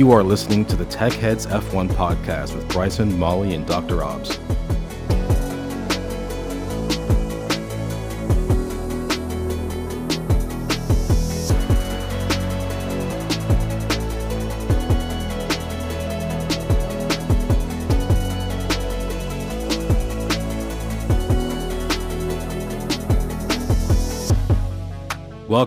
You are listening to the Tech Heads F1 podcast with Bryson, Molly, and Dr. Obbs.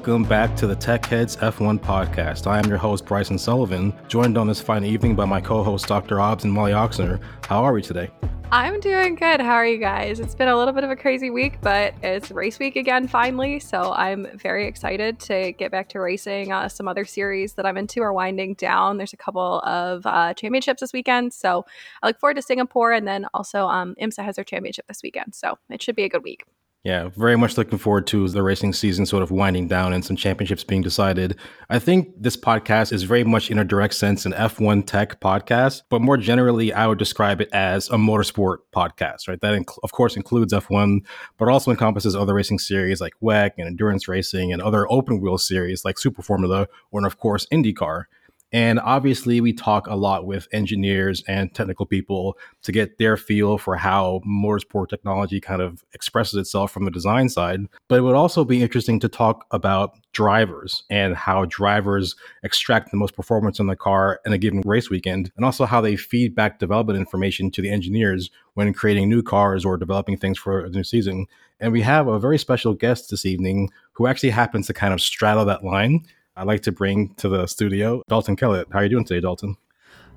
Welcome back to the Tech Heads F1 podcast. I am your host, Bryson Sullivan, joined on this fine evening by my co hosts, Dr. Obbs and Molly Oxner. How are we today? I'm doing good. How are you guys? It's been a little bit of a crazy week, but it's race week again finally. So I'm very excited to get back to racing. Uh, some other series that I'm into are winding down. There's a couple of uh, championships this weekend. So I look forward to Singapore. And then also um, IMSA has their championship this weekend. So it should be a good week. Yeah, very much looking forward to the racing season sort of winding down and some championships being decided. I think this podcast is very much in a direct sense an F1 tech podcast, but more generally, I would describe it as a motorsport podcast, right? That, inc- of course, includes F1, but also encompasses other racing series like WEC and endurance racing and other open wheel series like Super Formula, or, of course, IndyCar. And obviously, we talk a lot with engineers and technical people to get their feel for how motorsport technology kind of expresses itself from the design side. But it would also be interesting to talk about drivers and how drivers extract the most performance in the car in a given race weekend, and also how they feed back development information to the engineers when creating new cars or developing things for a new season. And we have a very special guest this evening who actually happens to kind of straddle that line I'd like to bring to the studio Dalton Kellett. How are you doing today, Dalton?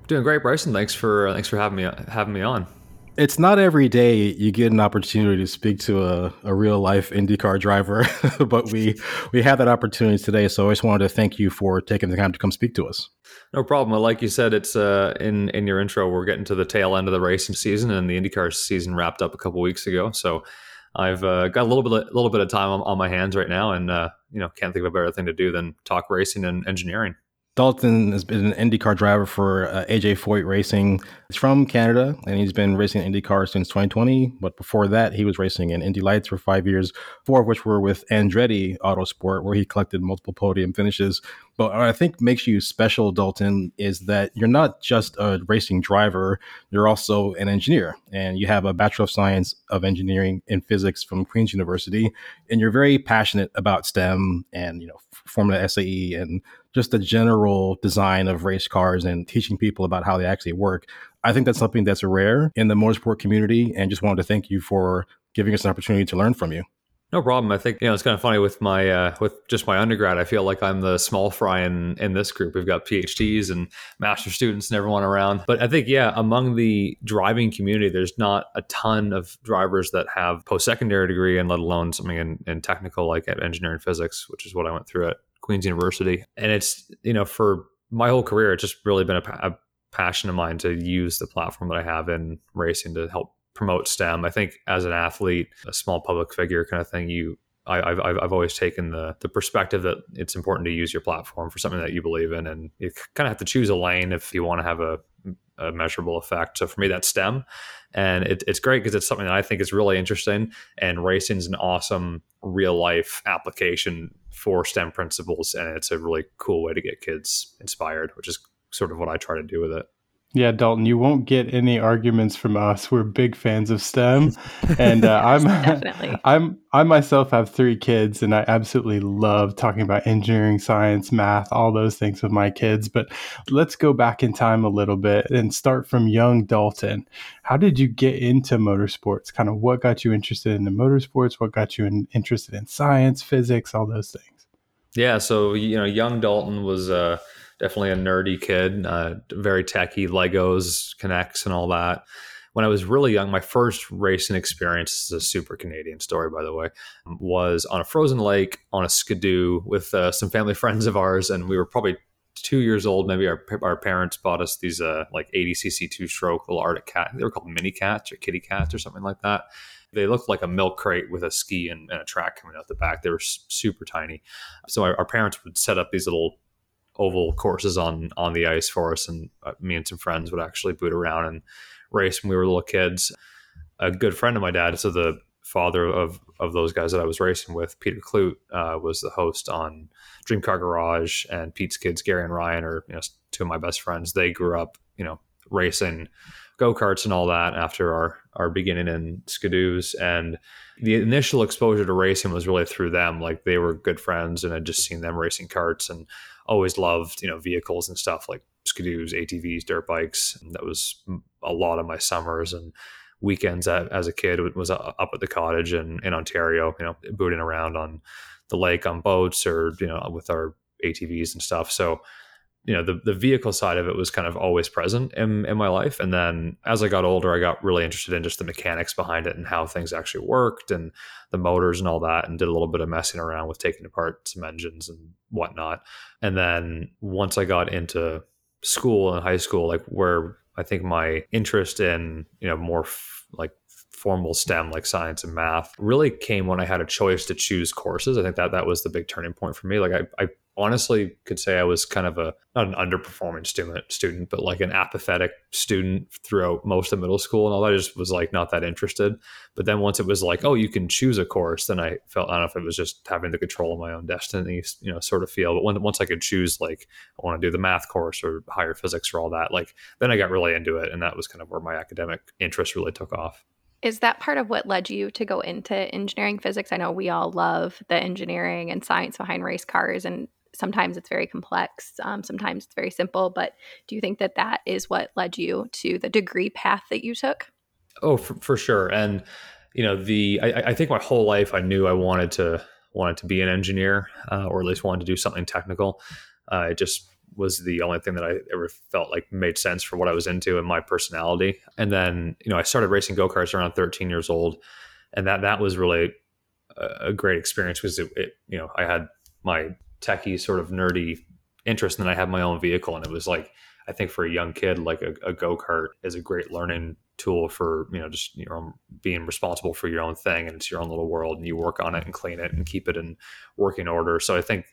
Doing great, Bryson. Thanks for uh, thanks for having me having me on. It's not every day you get an opportunity to speak to a, a real life IndyCar driver, but we we have that opportunity today. So I just wanted to thank you for taking the time to come speak to us. No problem. Like you said, it's uh, in in your intro. We're getting to the tail end of the racing season, and the IndyCar season wrapped up a couple weeks ago. So I've uh, got a little bit a little bit of time on, on my hands right now, and uh, you know can't think of a better thing to do than talk racing and engineering. Dalton has been an IndyCar driver for uh, AJ Foyt Racing. He's from Canada and he's been racing IndyCar since 2020. But before that, he was racing in Indy Lights for five years, four of which were with Andretti Autosport, where he collected multiple podium finishes. But I think makes you special, Dalton, is that you're not just a racing driver, you're also an engineer. And you have a Bachelor of Science of Engineering in Physics from Queen's University. And you're very passionate about STEM and, you know, Formula SAE and just the general design of race cars and teaching people about how they actually work. I think that's something that's rare in the motorsport community. And just wanted to thank you for giving us an opportunity to learn from you. No problem. I think you know it's kind of funny with my uh, with just my undergrad. I feel like I'm the small fry in in this group. We've got PhDs and master students and everyone around. But I think yeah, among the driving community, there's not a ton of drivers that have post secondary degree and let alone something in, in technical like at engineering physics, which is what I went through at Queen's University. And it's you know for my whole career, it's just really been a, a passion of mine to use the platform that I have in racing to help promote STEM. I think as an athlete, a small public figure kind of thing, you I, have I've always taken the the perspective that it's important to use your platform for something that you believe in, and you kind of have to choose a lane if you want to have a, a measurable effect. So for me, that's STEM, and it, it's great because it's something that I think is really interesting. And racing is an awesome real life application for STEM principles, and it's a really cool way to get kids inspired, which is sort of what I try to do with it. Yeah, Dalton, you won't get any arguments from us. We're big fans of STEM, and uh, I'm definitely. I'm I myself have three kids, and I absolutely love talking about engineering, science, math, all those things with my kids. But let's go back in time a little bit and start from young Dalton. How did you get into motorsports? Kind of what got you interested in the motorsports? What got you in, interested in science, physics, all those things? Yeah, so you know, young Dalton was. Uh, definitely a nerdy kid, uh, very techy, Legos, K'NEX, and all that. When I was really young, my first racing experience is a super Canadian story, by the way, was on a frozen lake on a skidoo with uh, some family friends of ours, and we were probably two years old. Maybe our our parents bought us these uh, like 80 cc two stroke little Arctic cat. They were called mini cats or kitty cats or something like that. They looked like a milk crate with a ski and, and a track coming out the back. They were super tiny. So our, our parents would set up these little oval courses on on the ice for us, and uh, me and some friends would actually boot around and race when we were little kids. A good friend of my dad, so the father of of those guys that I was racing with, Peter Klutt, uh, was the host on Dream Car Garage, and Pete's kids, Gary and Ryan, are you know two of my best friends. They grew up, you know, racing go karts and all that after our our beginning in skidoos and the initial exposure to racing was really through them like they were good friends and i'd just seen them racing karts and always loved you know vehicles and stuff like skidoos atvs dirt bikes. And that was a lot of my summers and weekends as a kid was uh, up at the cottage in, in ontario you know booting around on the lake on boats or you know with our atvs and stuff. So you know the, the vehicle side of it was kind of always present in, in my life. And then as i got older i got really interested in just the mechanics behind it and how things actually worked and the motors and all that and did a little bit of messing around with taking apart some engines and whatnot. And then once i got into school and high school like where i think my interest in you know more f- like formal STEM like science and math really came when I had a choice to choose courses. I think that that was the big turning point for me. Like I, I honestly could say I was kind of a not an underperforming student student, but like an apathetic student throughout most of middle school and all that. I just was like not that interested. But then once it was like, oh, you can choose a course, then I felt I don't know if it was just having the control of my own destiny, you know, sort of feel. But when, once I could choose like I want to do the math course or higher physics or all that, like then I got really into it, and that was kind of where my academic interest really took off. Is that part of what led you to go into engineering physics? I know we all love the engineering and science behind race cars, and sometimes it's very complex um, sometimes it's very simple but do you think that that is what led you to the degree path that you took oh for, for sure and you know the I, I, think my whole life i knew i wanted to wanted to be an engineer uh, or at least wanted to do something technical uh, it just was the only thing that i ever felt like made sense for what i was into and my personality. And then you know i started racing go-karts around 13 years old and that that was really a, great experience because it, it you know i had my techie sort of nerdy interest and then I had my own vehicle and it was like I think for a young kid like a, a go-kart is a great learning tool for you know just your own being responsible for your own thing and it's your own little world and you work on it and clean it and keep it in working order. So I think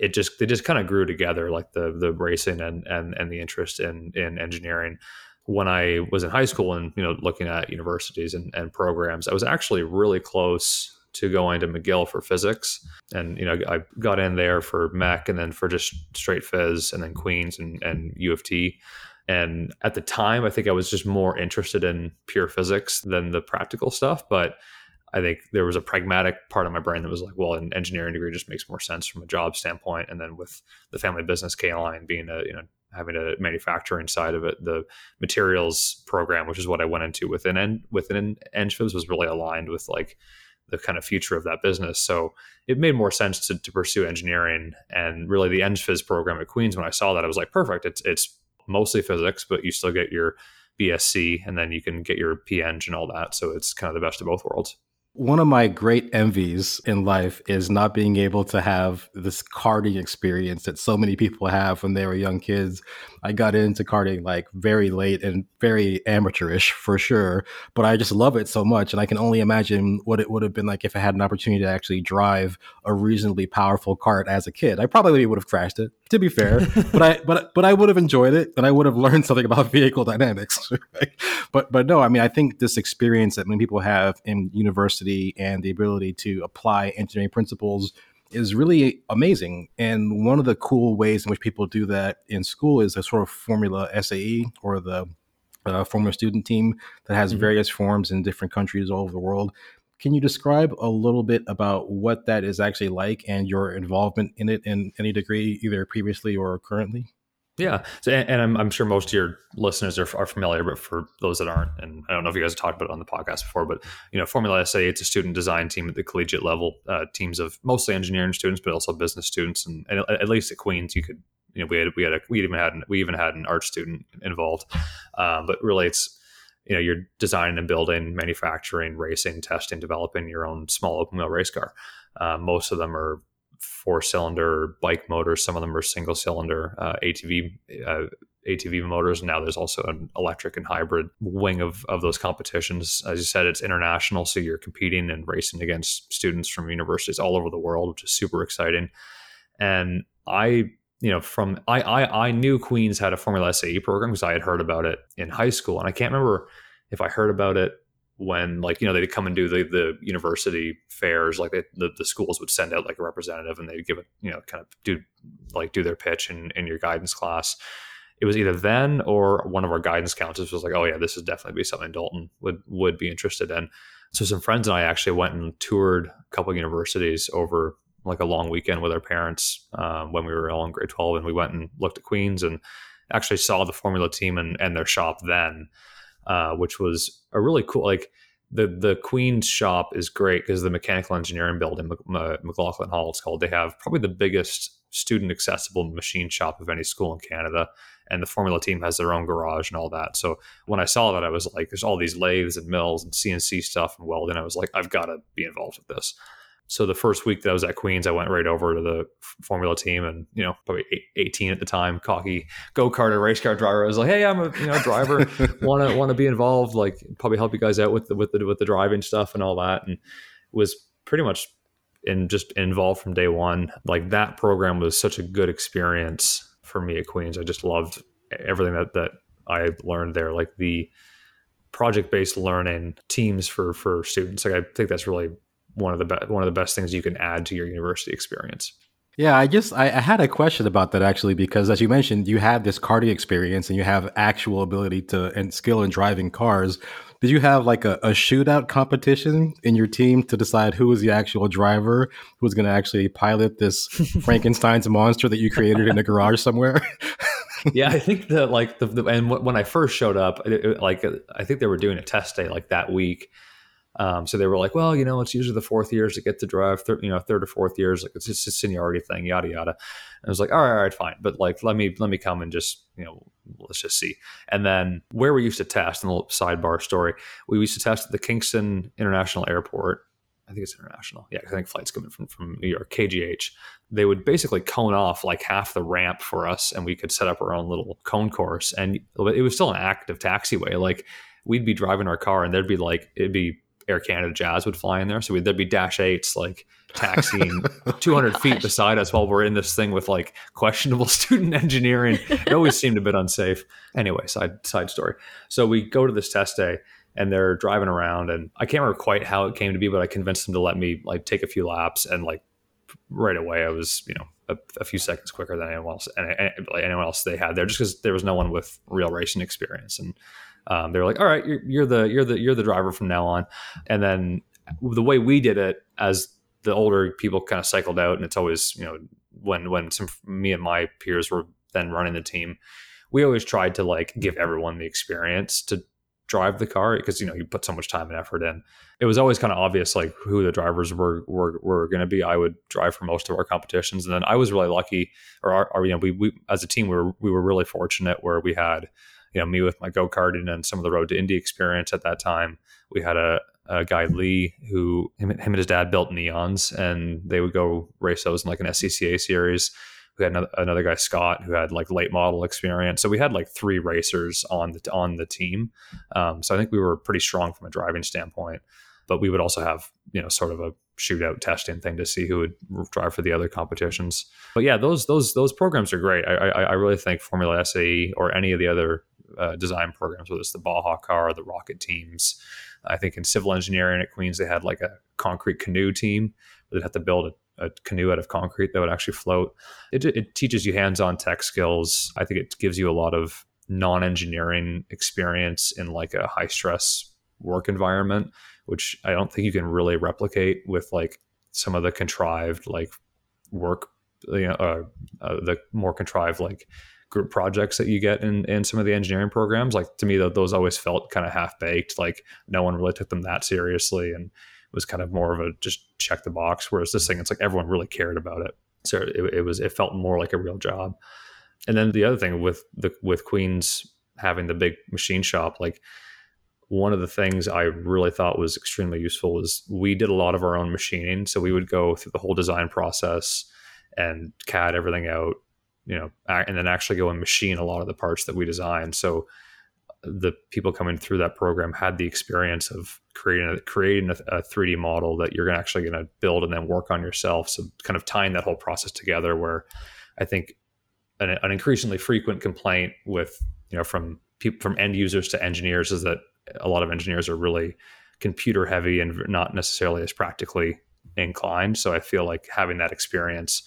it just they just kind of grew together like the the racing and and and the interest in in engineering when I was in high school and you know looking at universities and, and programs I was actually really close to going to McGill for physics. And, you know, I got in there for MEC and then for just straight phys and then Queens and, and U of T. And at the time, I think I was just more interested in pure physics than the practical stuff. But I think there was a pragmatic part of my brain that was like, well, an engineering degree just makes more sense from a job standpoint. And then with the family business K line being a, you know, having a manufacturing side of it, the materials program, which is what I went into within within EngPhys, was really aligned with like the kind of future of that business. So it made more sense to, to pursue engineering and really the EngPhys program at Queens. When I saw that, I was like, perfect. It's it's mostly physics, but you still get your BSc and then you can get your PEng and all that. So it's kind of the best of both worlds. One of my great envies in life is not being able to have this karting experience that so many people have when they were young kids. I got into karting like very late and very amateurish for sure, but I just love it so much. And I can only imagine what it would have been like if I had an opportunity to actually drive a reasonably powerful kart as a kid. I probably would have crashed it, to be fair, but I but but I would have enjoyed it and I would have learned something about vehicle dynamics. Right? But but no, I mean I think this experience that many people have in university and the ability to apply engineering principles is really amazing. And one of the cool ways in which people do that in school is a sort of formula SAE or the uh, formula student team that has mm-hmm. various forms in different countries all over the world. Can you describe a little bit about what that is actually like and your involvement in it in any degree, either previously or currently? Yeah, so, and, and I'm, I'm, sure most of your listeners are, are, familiar, but for those that aren't, and I don't know if you guys have talked about it on the podcast before, but you know, Formula SA it's a student design team at the collegiate level, uh, teams of mostly engineering students, but also business students, and, and, at least at Queens, you could, you know, we had we had a, we even had an, we even had an art student involved, um, but really it's you know you're designing and building, manufacturing, racing, testing, developing your own small open wheel race car. Uh, most of them are four cylinder bike motors. Some of them are single cylinder uh, ATV uh, ATV motors. And now there's also an electric and hybrid wing of, of those competitions. As you said, it's international. So you're competing and racing against students from universities all over the world, which is super exciting. And I, you know, from I, I, I knew Queens had a Formula SAE program because I had heard about it in high school. And I can't remember if I heard about it when like you know they'd come and do the the university fairs like they, the the schools would send out like a representative and they'd give it you know kind of do like do their pitch in in your guidance class. It was either then or one of our guidance counselors was like oh yeah this is definitely be something dalton would would be interested in. So some friends and i actually went and toured a couple universities over like a long weekend with our parents um, when we were all in grade 12 and we went and looked at queens and actually saw the formula team and, and their shop then uh, which was a really cool like the the Queen's shop is great because the mechanical engineering building, McLaughlin Hall, it's called. They have probably the biggest student accessible machine shop of any school in Canada, and the Formula team has their own garage and all that. So when I saw that, I was like, "There's all these lathes and mills and CNC stuff and welding." I was like, "I've got to be involved with this." So the first week that I was at Queens, I went right over to the Formula team, and you know, probably 18 at the time, cocky go kart race car driver. I was like, "Hey, I'm a you know driver, want to want to be involved, like probably help you guys out with the with the with the driving stuff and all that." And was pretty much in just involved from day one. Like that program was such a good experience for me at Queens. I just loved everything that that I learned there, like the project based learning teams for for students. Like I think that's really one of the be- one of the best things you can add to your university experience. Yeah, I just I, I, had a question about that actually because as you mentioned, you had this karting experience and you have actual ability to and skill in driving cars. Did you have like a, a shootout competition in your team to decide who was the actual driver who was going to actually pilot this Frankenstein's monster that you created in a garage somewhere? yeah, I think that like the, the and when I first showed up, it, it, like uh, I think they were doing a test day like that week um, so they were like, well, you know, it's usually the fourth years to get to drive, thir- you know, third or fourth years, like it's just a seniority thing, yada yada. And I was like, all right, all right, fine, but like let me let me come and just you know let's just see. And then where we used to test, in the little sidebar story, we used to test at the Kingston International Airport. I think it's international. Yeah, I think flights coming from from New York, KGH. They would basically cone off like half the ramp for us, and we could set up our own little cone course. And it was still an active taxiway. Like we'd be driving our car, and there'd be like it'd be Air Canada Jazz would fly in there. So there'd be Dash 8s like taxiing 200 feet beside us while we're in this thing with like questionable student engineering. It always seemed a bit unsafe. Anyway, side side story. So we go to this test day and they're driving around and I can't remember quite how it came to be, but I convinced them to let me like take a few laps and like right away I was, you know, a, a few seconds quicker than anyone else and anyone else they had there just because there was no one with real racing experience and um, they're like, all right, you're, you're the you're the you're the driver from now on. And then the way we did it, as the older people kind of cycled out, and it's always you know when when some me and my peers were then running the team, we always tried to like give everyone the experience to drive the car because you know you put so much time and effort in. It was always kind of obvious like who the drivers were were, were going to be. I would drive for most of our competitions, and then I was really lucky, or, our, or you know we, we as a team we were we were really fortunate where we had you know, me with my go karting and some of the road to Indy experience at that time. We had a, a guy Lee who him, him, and his dad built neons, and they would go race those in like an SCCA series. We had another, another guy Scott who had like late model experience. So we had like three racers on the on the team. Um, so I think we were pretty strong from a driving standpoint. But we would also have you know sort of a shootout testing thing to see who would drive for the other competitions. But yeah, those those those programs are great. I I, I really think Formula SAE or any of the other uh, design programs, whether it's the Baja car the rocket teams. I think in civil engineering at Queens, they had like a concrete canoe team they'd have to build a, a canoe out of concrete that would actually float. It, it teaches you hands on tech skills. I think it gives you a lot of non engineering experience in like a high stress work environment, which I don't think you can really replicate with like some of the contrived like work you know uh, uh, the more contrived like group projects that you get in in some of the engineering programs like to me those always felt kind of half baked like no one really took them that seriously and it was kind of more of a just check the box whereas this thing it's like everyone really cared about it so it, it was it felt more like a real job and then the other thing with the with queens having the big machine shop like one of the things I really thought was extremely useful was we did a lot of our own machining. So we would go through the whole design process and CAD everything out you know, and then actually go and machine a lot of the parts that we design. So the people coming through that program had the experience of creating a, creating a, a 3D model that you're actually going to build and then work on yourself. So kind of tying that whole process together. Where I think an, an increasingly frequent complaint with you know from people from end users to engineers is that a lot of engineers are really computer heavy and not necessarily as practically inclined. So I feel like having that experience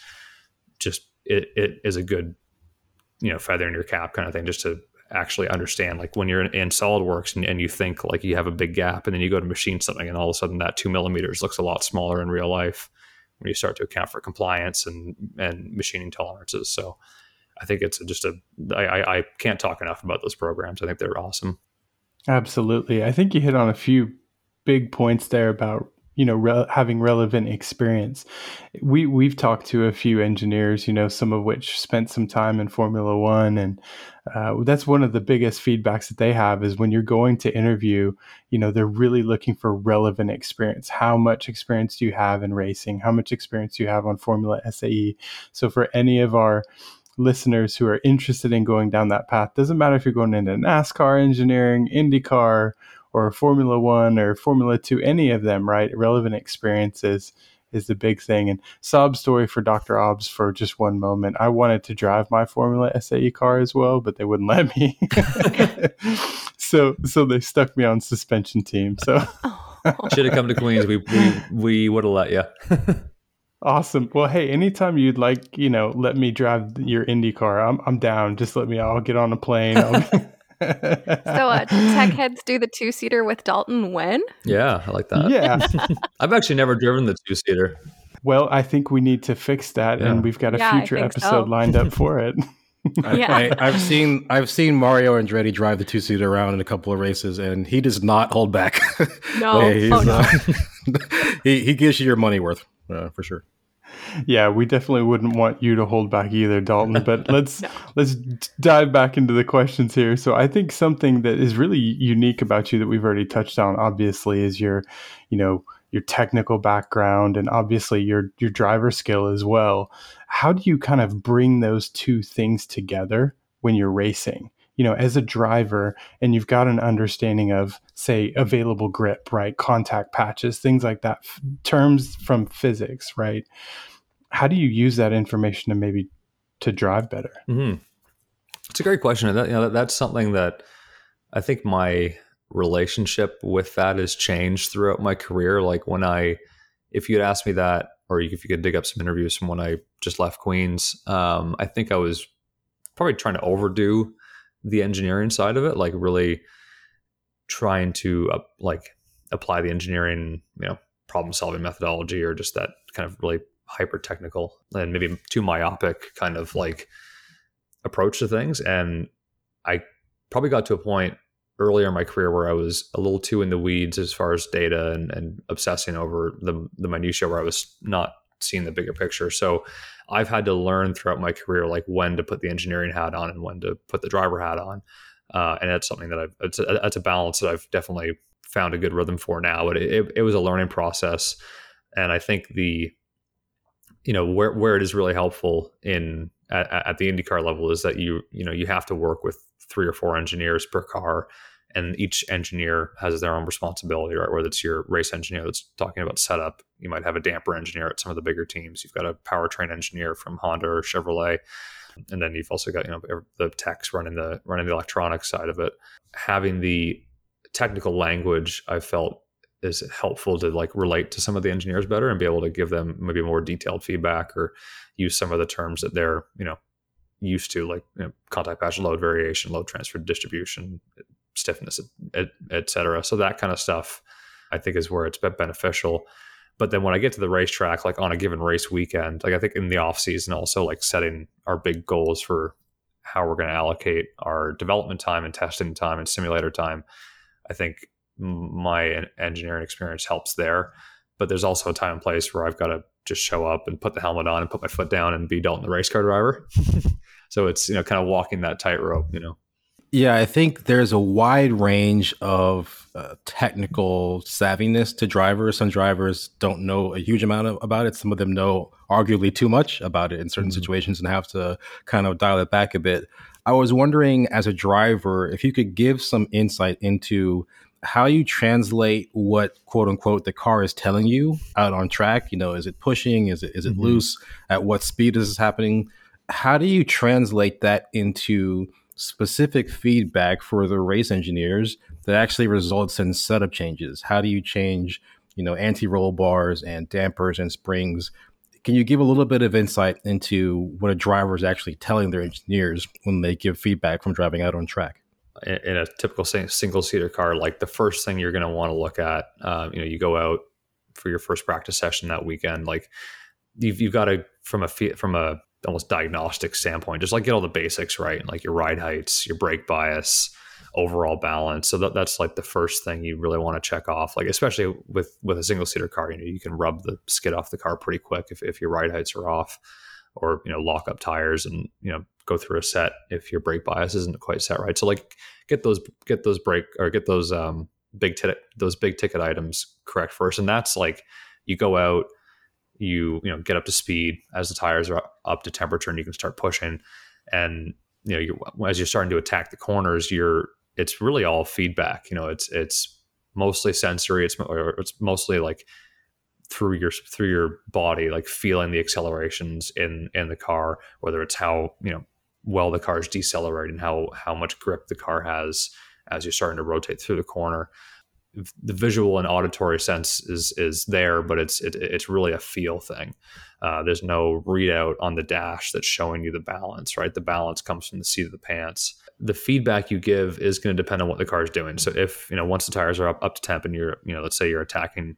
just it, it is a good you know feather in your cap kind of thing just to actually understand like when you're in, in SolidWorks and, and, you think like you have a big gap and then you go to machine something and all of a sudden that two millimeters looks a lot smaller in real life when you start to account for compliance and and machining tolerances. So I think it's just a I, I can't talk enough about those programs. I think they're awesome. Absolutely. I think you hit on a few big points there about you know re- having relevant experience. We we've talked to a few engineers you know some of which spent some time in formula 1 and uh, that's one of the biggest feedbacks that they have is when you're going to interview you know they're really looking for relevant experience. How much experience do you have in racing? How much experience do you have on formula sae so for any of our listeners who are interested in going down that path doesn't matter if you're going into nascar engineering indycar or Formula One or Formula Two, any of them, right? Relevant experiences is the big thing. And sob story for Dr. Obbs for just one moment. I wanted to drive my Formula SAE car as well, but they wouldn't let me. so so they stuck me on suspension team. So should have come to Queens. We we, we would have let you. Awesome. Well, hey, anytime you'd like, you know, let me drive your Indy car, I'm I'm down. Just let me. I'll get on a plane. So uh, tech heads do the two seater with Dalton when? Yeah, I like that. Yeah. I've actually never driven the two seater. Well, I think we need to fix that, yeah. and we've got a yeah, future episode so. lined up for it. yeah. I, have seen I've seen Mario Andretti drive the two seater around in a couple of races, and he does not hold back. No, oh, no. Uh, he he gives you your money worth uh, for sure yeah, we definitely wouldn't want you to hold back either, Dalton. But let's no. let's dive back into the questions here. So I think something that is really unique about you that we've already touched on, obviously, is your, you know, your technical background and obviously your your driver skill as well. How do you kind of bring those two things together when you're racing? you know, as a driver and you've got an understanding of, say, available grip, right? Contact patches, things like that, f- terms from physics, right? How do you use that information to maybe to drive better? Mm-hmm. It's a great question. That, you know, that's something that I think my relationship with that has changed throughout my career. Like when I, if you'd asked me that, or if you could dig up some interviews from when I just left Queens, um, I think I was probably trying to overdo the engineering side of it, like really trying to uh, like apply the engineering, you know, problem solving methodology or just that kind of really hyper technical and maybe too myopic kind of like approach to things. And I probably got to a point earlier in my career where I was a little too in the weeds as far as data and, and obsessing over the the minutia where I was not seeing the bigger picture. So I've had to learn throughout my career like when to put the engineering hat on and when to put the driver hat on. Uh, and that's something that I've it's a, it's a balance that I've definitely found a good rhythm for now. But it, it, it was a learning process, and I think the you know where where it is really helpful in at, at the IndyCar level is that you you know you have to work with three or four engineers per car and each engineer has their own responsibility, right? Whether it's your race engineer that's talking about setup, you might have a damper engineer at some of the bigger teams. You've got a powertrain engineer from Honda or Chevrolet, and then you've also got you know the techs running the running the electronics side of it. Having the technical language, I felt is helpful to like relate to some of the engineers better and be able to give them maybe more detailed feedback or use some of the terms that they're you know used to like you know, contact patch load variation load transfer distribution stiffness, et, et cetera. So that kind of stuff, I think, is where it's beneficial. But then when I get to the racetrack, like on a given race weekend, like I think in the off season, also like setting our big goals for how we're going to allocate our development time and testing time and simulator time. I think my engineering experience helps there. But there's also a time and place where I've got to just show up and put the helmet on and put my foot down and be Dalton the race car driver. so it's you know kind of walking that tightrope, you know. Yeah, I think there's a wide range of uh, technical savviness to drivers. Some drivers don't know a huge amount of, about it. Some of them know arguably too much about it in certain mm-hmm. situations and have to kind of dial it back a bit. I was wondering, as a driver, if you could give some insight into how you translate what quote unquote the car is telling you out on track. You know, is it pushing? Is it is it mm-hmm. loose? At what speed is this happening? How do you translate that into specific feedback for the race engineers that actually results in setup changes? How do you change, you know, anti-roll bars and dampers and springs? Can you give a little bit of insight into what a driver is actually telling their engineers when they give feedback from driving out on track? In a typical single seater car, like the first thing you're going to want to look at, um, you know, you go out for your first practice session that weekend, like you've, you've got to from a from a almost diagnostic standpoint, just like get all the basics right, like your ride heights, your brake bias, overall balance. So that, that's like the first thing you really want to check off. Like especially with with a single seater car, you know, you can rub the skid off the car pretty quick if, if your ride heights are off, or you know, lock up tires and you know go through a set if your brake bias isn't quite set right. So like get those get those brake or get those um big ticket those big ticket items correct first, and that's like you go out you you know get up to speed as the tires are up to temperature and you can start pushing. And you know you're, as you're starting to attack the corners you're it's really all feedback. You know it's it's mostly sensory. It's it's mostly like through your through your body like feeling the accelerations in in the car whether it's how you know well the car is decelerating how how much grip the car has as you're starting to rotate through the corner the visual and auditory sense is is there, but it's it, it's really a feel thing. Uh, there's no readout on the dash that's showing you the balance, right? The balance comes from the seat of the pants. The feedback you give is going to depend on what the car is doing. So if you know once the tires are up up to temp and you're you know let's say you're attacking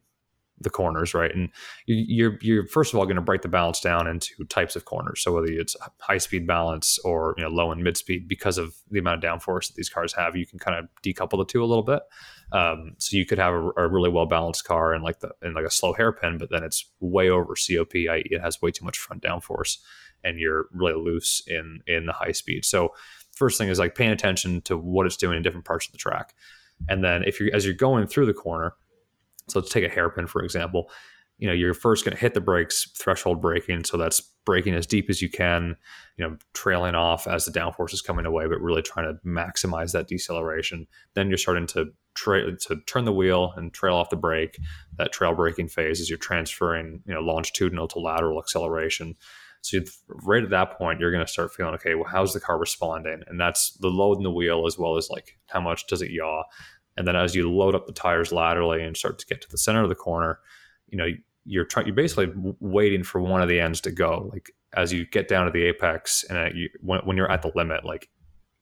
the corners, right? And you're you're first of all going to break the balance down into types of corners. So whether it's high speed balance or you know low and mid speed, because of the amount of downforce that these cars have, you can kind of decouple the two a little bit. Um, so you could have a, a really well balanced car and like the in like a slow hairpin, but then it's way over COP, i.e., it has way too much front downforce, and you're really loose in in the high speed. So first thing is like paying attention to what it's doing in different parts of the track, and then if you're as you're going through the corner so let's take a hairpin, for example. You know, you're first going to hit the brakes, threshold braking. So that's braking as deep as you can, you know, trailing off as the downforce is coming away, but really trying to maximize that deceleration. Then you're starting to tra- to turn the wheel and trail off the brake. That trail braking phase is you're transferring, you know, longitudinal to lateral acceleration. So right at that point, you're going to start feeling, okay, well, how's the car responding? And that's the load in the wheel as well as like how much does it yaw? And then as you load up the tires laterally and start to get to the center of the corner, you know, you're trying, you're basically waiting for one of the ends to go. Like as you get down to the apex and uh, you, when, when you're at the limit, like,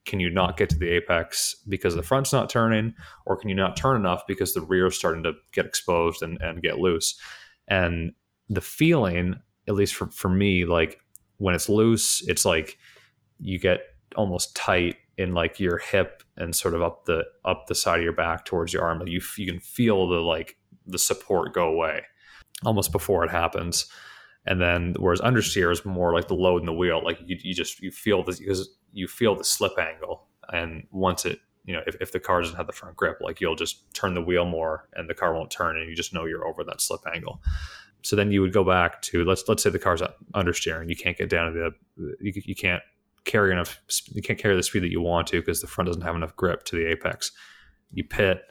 can you not get to the apex because the front's not turning or can you not turn enough because the rear is starting to get exposed and, and get loose? And the feeling, at least for, for me, like when it's loose, it's like you get almost tight in like your hip and sort of up the up the side of your back towards your arm. You you can feel the like the support go away almost before it happens. And then whereas understeer is more like the load in the wheel, like you, you just you feel this because you feel the slip angle, and once it you know if, if the car doesn't have the front grip, like you'll just turn the wheel more and the car won't turn, and you just know you're over that slip angle. So then you would go back to let's let's say the car's understeering, you can't get down to the you, you can't carry enough you can't carry the speed that you want to because the front doesn't have enough grip to the apex. You pit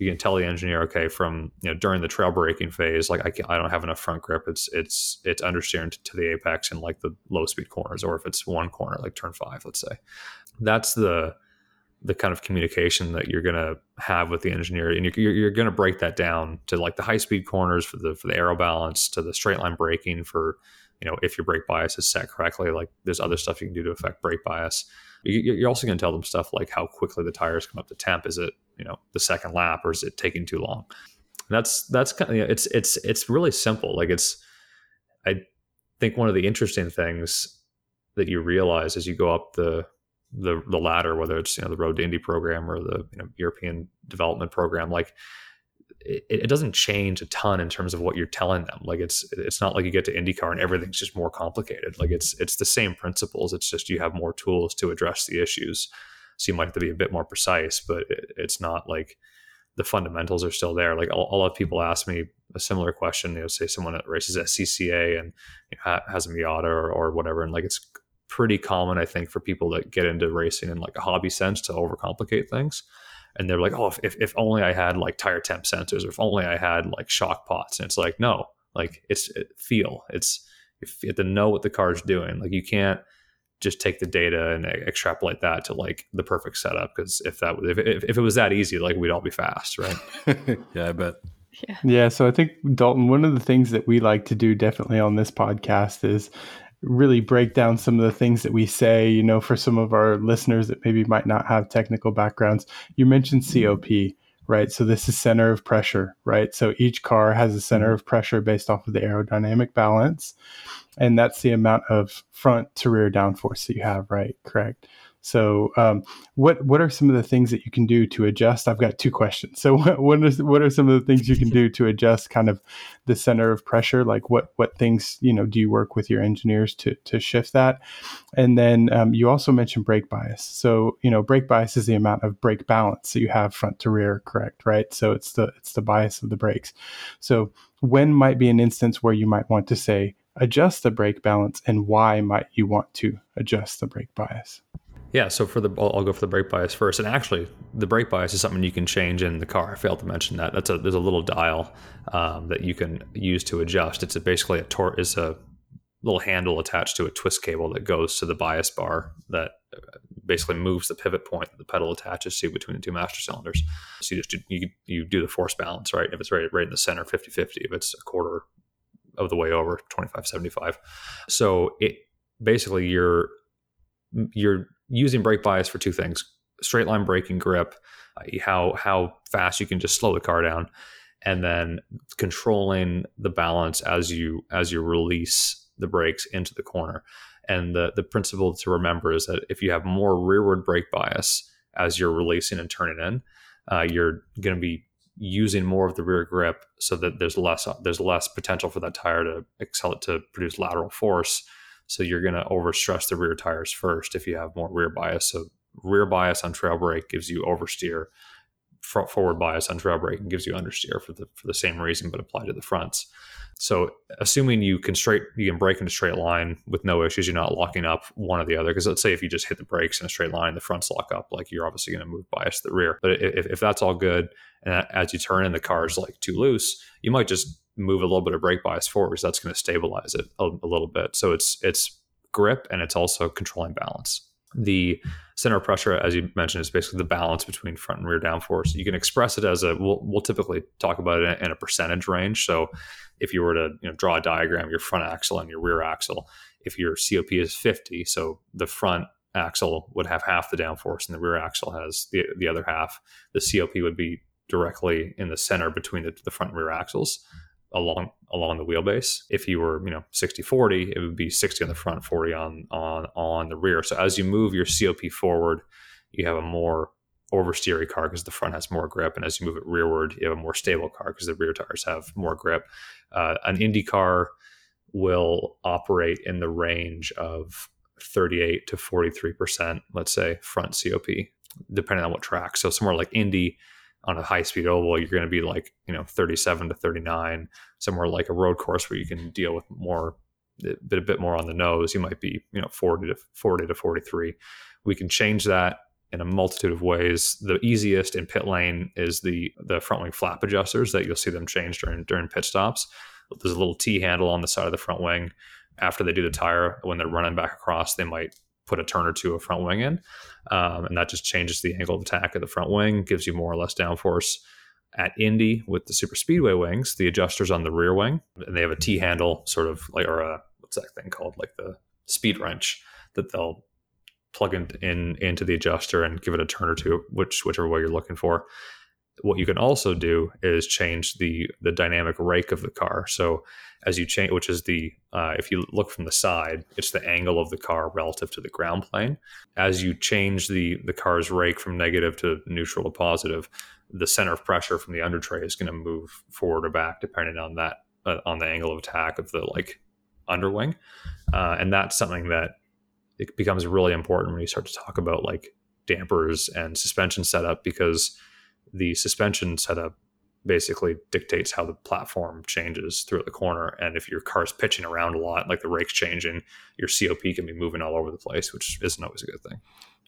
you can tell the engineer okay from you know during the trail braking phase like I, can, I don't have enough front grip. It's it's it's understeering to, the apex in like the low speed corners or if it's one corner like turn five let's say. That's the the kind of communication that you're going to have with the engineer and you're, you're going to break that down to like the high speed corners for the for the aero balance to the straight line braking for you know if your brake bias is set correctly like there's other stuff you can do to affect brake bias. You're also going to tell them stuff like how quickly the tires come up to temp. Is it you know the second lap or is it taking too long? And that's that's kind of you know, it's it's it's really simple. Like it's i think one of the interesting things that you realize as you go up the the the ladder whether it's you know the road to indy program or the you know european development program like it, it, doesn't change a ton in terms of what you're telling them. Like it's it's not like you get to IndyCar and everything's just more complicated. Like it's it's the same principles. It's just you have more tools to address the issues. So you might have to be a bit more precise, but it, it's not like the fundamentals are still there. Like a, lot of people ask me a similar question. You know, say someone that races SCCA and you know, has a Miata or, or whatever, and like it's pretty common, I think, for people that get into racing in like a hobby sense to overcomplicate things and they're like, oh, if, if only I had like tire temp sensors, or if only I had like shock pots. And it's like, no, like it's it feel. It's you have to know what the car is doing. Like you can't just take the data and extrapolate that to like the perfect setup. Because if that if, if, if it was that easy, like we'd all be fast, right? yeah, I bet. Yeah. yeah. So I think Dalton, one of the things that we like to do definitely on this podcast is really break down some of the things that we say, you know, for some of our listeners that maybe might not have technical backgrounds. You mentioned mm-hmm. COP, right? So this is center of pressure, right? So each car has a center mm-hmm. of pressure based off of the aerodynamic balance. And that's the amount of front to rear downforce that you have, right? Correct. So, um, what what are some of the things that you can do to adjust? I've got two questions. So, what what, is, what are some of the things you can do to adjust kind of the center of pressure? Like, what what things you know do you work with your engineers to to shift that? And then um, you also mentioned brake bias. So, you know, brake bias is the amount of brake balance that you have front to rear, correct? Right. So it's the it's the bias of the brakes. So, when might be an instance where you might want to say adjust the brake balance, and why might you want to adjust the brake bias? Yeah, so for the I'll, go for the brake bias first. And actually, the brake bias is something you can change in the car. I failed to mention that. That's a there's a little dial um, that you can use to adjust. It's a, basically a tor- is a little handle attached to a twist cable that goes to the bias bar that uh, basically moves the pivot point that the pedal attaches to between the two master cylinders. So you just do, you, you do the force balance, right? If it's right right in the center, 50-50. If it's a quarter of the way over, 25-75. So it basically you're you're using brake bias for two things: straight line braking grip, how how fast you can just slow the car down, and then controlling the balance as you as you release the brakes into the corner. And the the principle to remember is that if you have more rearward brake bias as you're releasing and turning in, uh, you're going to be using more of the rear grip so that there's less there's less potential for that tire to accelerate to produce lateral force so you're going to overstress the rear tires first if you have more rear bias. So rear bias on trail brake gives you oversteer. Front forward bias on trail brake gives you understeer for the for the same reason, but applied to the fronts. So assuming you can straight you can brake in a straight line with no issues, you're not locking up one or the other. Because let's say if you just hit the brakes in a straight line, the fronts lock up, like you're obviously going to move bias to the rear. But if, if that's all good, and as you turn in the car is like too loose, you might just move a little bit of brake bias forward because that's going to stabilize it a, a, little bit. So it's it's grip and it's also controlling balance. The center of pressure, as you mentioned, is basically the balance between front and rear downforce. You can express it as a we'll, we'll typically talk about it in a percentage range. So if you were to you know, draw a diagram, your front axle and your rear axle, if your COP is 50, so the front axle would have half the downforce and the rear axle has the, the other half, the COP would be directly in the center between the, the front and rear axles along along the wheelbase. If you were, you know, 60 40, it would be 60 on the front, 40 on on on the rear. So as you move your COP forward, you have a more oversteery car because the front has more grip, and as you move it rearward, you have a more stable car because the rear tires have more grip. Uh, an Indy car will operate in the range of 38 to 43 percent, let's say, front COP, depending on what track. So somewhere like Indy on a high speed oval, you're going to be like, you know, 37 to 39. Somewhere like a road course where you can deal with more, a bit, a bit more on the nose, you might be, you know, 40 to 40 to 43. We can change that in a multitude of ways. The easiest in pit lane is the the front wing flap adjusters that you'll see them change during during pit stops. There's a little T handle on the side of the front wing. After they do the tire, when they're running back across, they might put a turn or two of front wing in. Um, and that just changes the angle of attack of the front wing, gives you more or less downforce. At Indy with the super speedway wings, the adjusters on the rear wing, and they have a T handle, sort of like, or a, what's that thing called? Like the speed wrench that they'll plug in, in into the adjuster and give it a turn or two, which whichever way you're looking for. What you can also do is change the the dynamic rake of the car. So as you change, which is the uh, if you look from the side, it's the angle of the car relative to the ground plane. As you change the the car's rake from negative to neutral to positive, the center of pressure from the under tray is going to move forward or back depending on that uh, on the angle of attack of the like underwing, uh, and that's something that it becomes really important when you start to talk about like dampers and suspension setup because the suspension setup basically dictates how the platform changes through the corner. And if your car's pitching around a lot, like the rake's changing, your COP can be moving all over the place, which isn't always a good thing.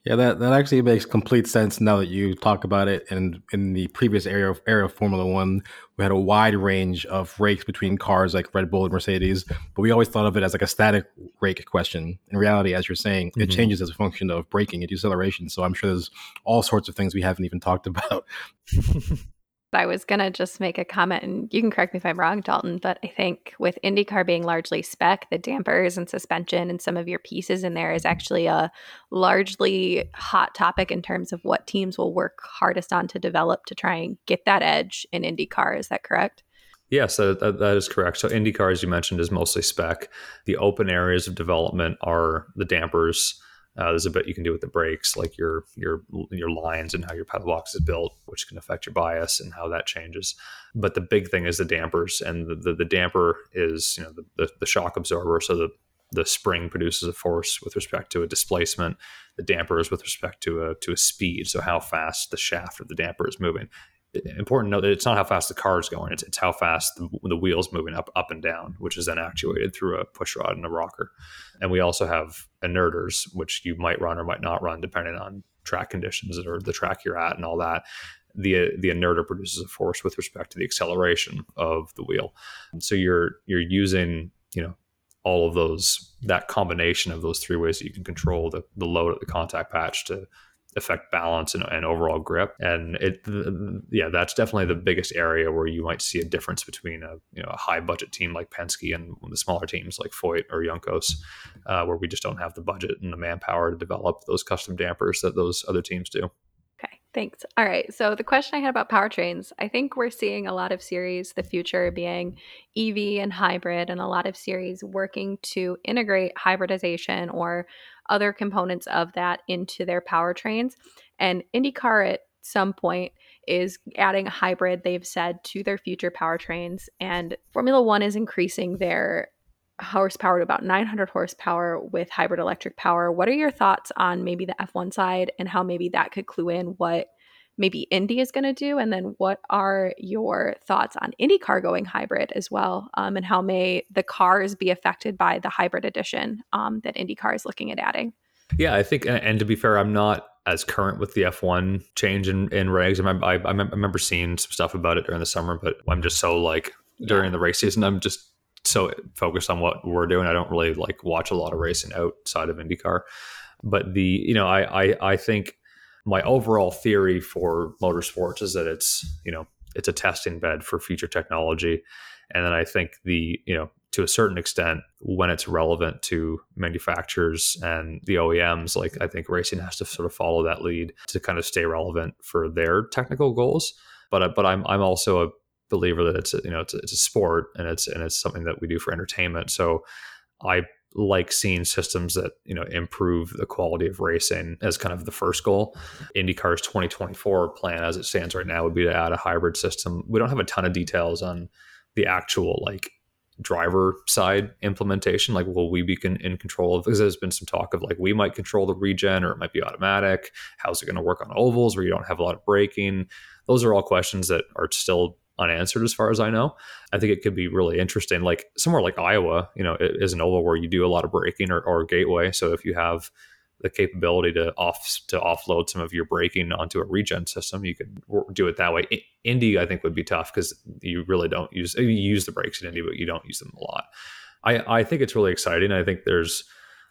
Yeah, that, that actually makes complete sense now that you talk about it. And in the previous era of, era of Formula One, we had a wide range of rakes between cars like Red Bull and Mercedes, but we always thought of it as like a static rake question. In reality, as you're saying, mm-hmm. it changes as a function of braking and deceleration. So I'm sure there's all sorts of things we haven't even talked about. I was going to just make a comment, and you can correct me if I'm wrong, Dalton, but I think with IndyCar being largely spec, the dampers and suspension and some of your pieces in there is actually a largely hot topic in terms of what teams will work hardest on to develop to try and get that edge in IndyCar. Is that correct? Yes, that, that is correct. So IndyCar, as you mentioned, is mostly spec. The open areas of development are the dampers uh, there's a bit you can do with the brakes, like your your your lines and how your pedal box is built, which can affect your bias and how that changes. But the big thing is the dampers, and the the, the damper is you know the, the, the shock absorber, so the the spring produces a force with respect to a displacement. The damper is with respect to a to a speed, so how fast the shaft of the damper is moving important note that it's not how fast the car is going; it's, it's how fast the, the wheels moving up up and down, which is then actuated through a push rod and a rocker. And we also have inerters, which you might run or might not run depending on track conditions or the track you're at and all that. The the inerter produces a force with respect to the acceleration of the wheel. So you're you're using you know all of those that combination of those three ways that you can control the, the load of the contact patch to affect balance and, and, overall grip. And it, yeah, that's definitely the biggest area where you might see a difference between a you know a high budget team like Penske and the smaller teams like Foyt or Juncos, uh, where we just don't have the budget and the manpower to develop those custom dampers that those other teams do. Okay, thanks. All right. So the question I had about powertrains, I think we're seeing a lot of series, the future being EV and hybrid, and a lot of series working to integrate hybridization or other components of that into their powertrains. And IndyCar at some point is adding a hybrid, they've said, to their future powertrains. And Formula One is increasing their horsepower to about 900 horsepower with hybrid electric power. What are your thoughts on maybe the F1 side and how maybe that could clue in what maybe Indy is going to do? And then what are your thoughts on IndyCar going hybrid as well? Um, and how may the cars be affected by the hybrid edition um, that IndyCar is looking at adding? Yeah, I think, and to be fair, I'm not as current with the F1 change in, in regs. I remember, I, I remember seeing some stuff about it during the summer, but I'm just so like during the race season, I'm just so focused on what we're doing. I don't really like watch a lot of racing outside of IndyCar. But the, you know, I, I, I think my overall theory for motorsports is that it's you know it's a testing bed for future technology. And then i think the you know to a certain extent when it's relevant to manufacturers and the OEMs like I think racing has to sort of follow that lead to kind of stay relevant for their technical goals. But uh, but I'm I'm also a believer that it's you know it's it's a sport and it's and it's something that we do for entertainment. So I like seeing systems that you know improve the quality of racing as kind of the first goal. IndyCar's 2024 plan, as it stands right now, would be to add a hybrid system. We don't have a ton of details on the actual like driver side implementation. Like, will we be con- in control of? Because there's been some talk of like we might control the regen, or it might be automatic. How's it going to work on ovals where you don't have a lot of braking? Those are all questions that are still unanswered as far as I know. I think it could be really interesting. Like somewhere like Iowa, you know, is an oval where you do a lot of braking or, or gateway. So if you have the capability to off to offload some of your braking onto a regen system, you could do it that way. Indy, I think, would be tough because you really don't use you use the brakes in Indy, but you don't use them a lot. I I think it's really exciting. I think there's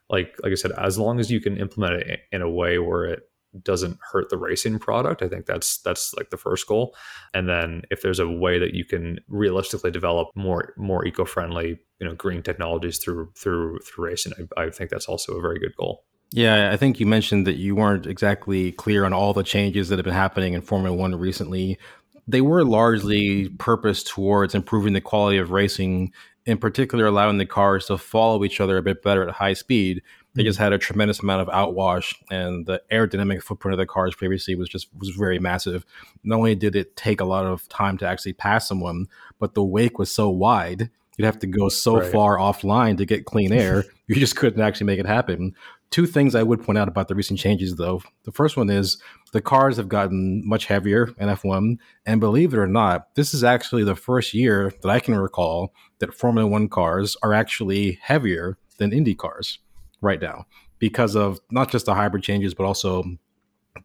like like I said, as long as you can implement it in a way where it doesn't hurt the racing product. I think that's that's like the first goal. And then if there's a way that you can realistically develop more more eco-friendly, you know, green technologies through through through racing, I, I think that's also a very good goal. Yeah, I think you mentioned that you weren't exactly clear on all the changes that have been happening in Formula One recently. They were largely purposed towards improving the quality of racing, in particular, allowing the cars to follow each other a bit better at high speed they just mm. had a tremendous amount of outwash, and the aerodynamic footprint of the cars previously was just was very massive. Not only did it take a lot of time to actually pass someone, but the wake was so wide you'd have to go so right. far offline to get clean air. you just couldn't actually make it happen. Two things I would point out about the recent changes, though. The first one is the cars have gotten much heavier in F1. And believe it or not, this is actually the first year that I can recall that Formula One cars are actually heavier than Indy cars right now. because of not just the hybrid changes, but also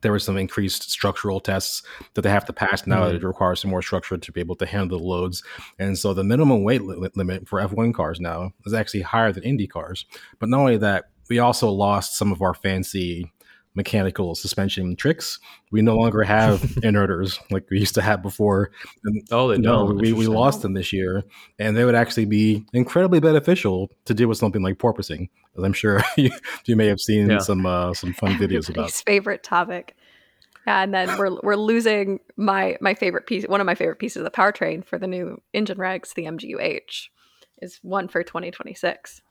there were some increased structural tests that they have to pass now mm-hmm. that it requires some more structure to be able to handle the loads. And so the minimum weight li- limit for F1 cars now is actually higher than Indy cars. But not only that, we also lost some of our fancy mechanical suspension tricks. We no longer have inerters like we used to have before. And, oh, they no, don't. We, we lost them this year, and they would actually be incredibly beneficial to deal with something like porpoising, as I'm sure you, you may have seen yeah. some uh, some fun videos about. favorite topic. And then we're we're losing my my favorite piece, one of my favorite pieces of the powertrain for the new engine regs, the MGUH, is one for 2026.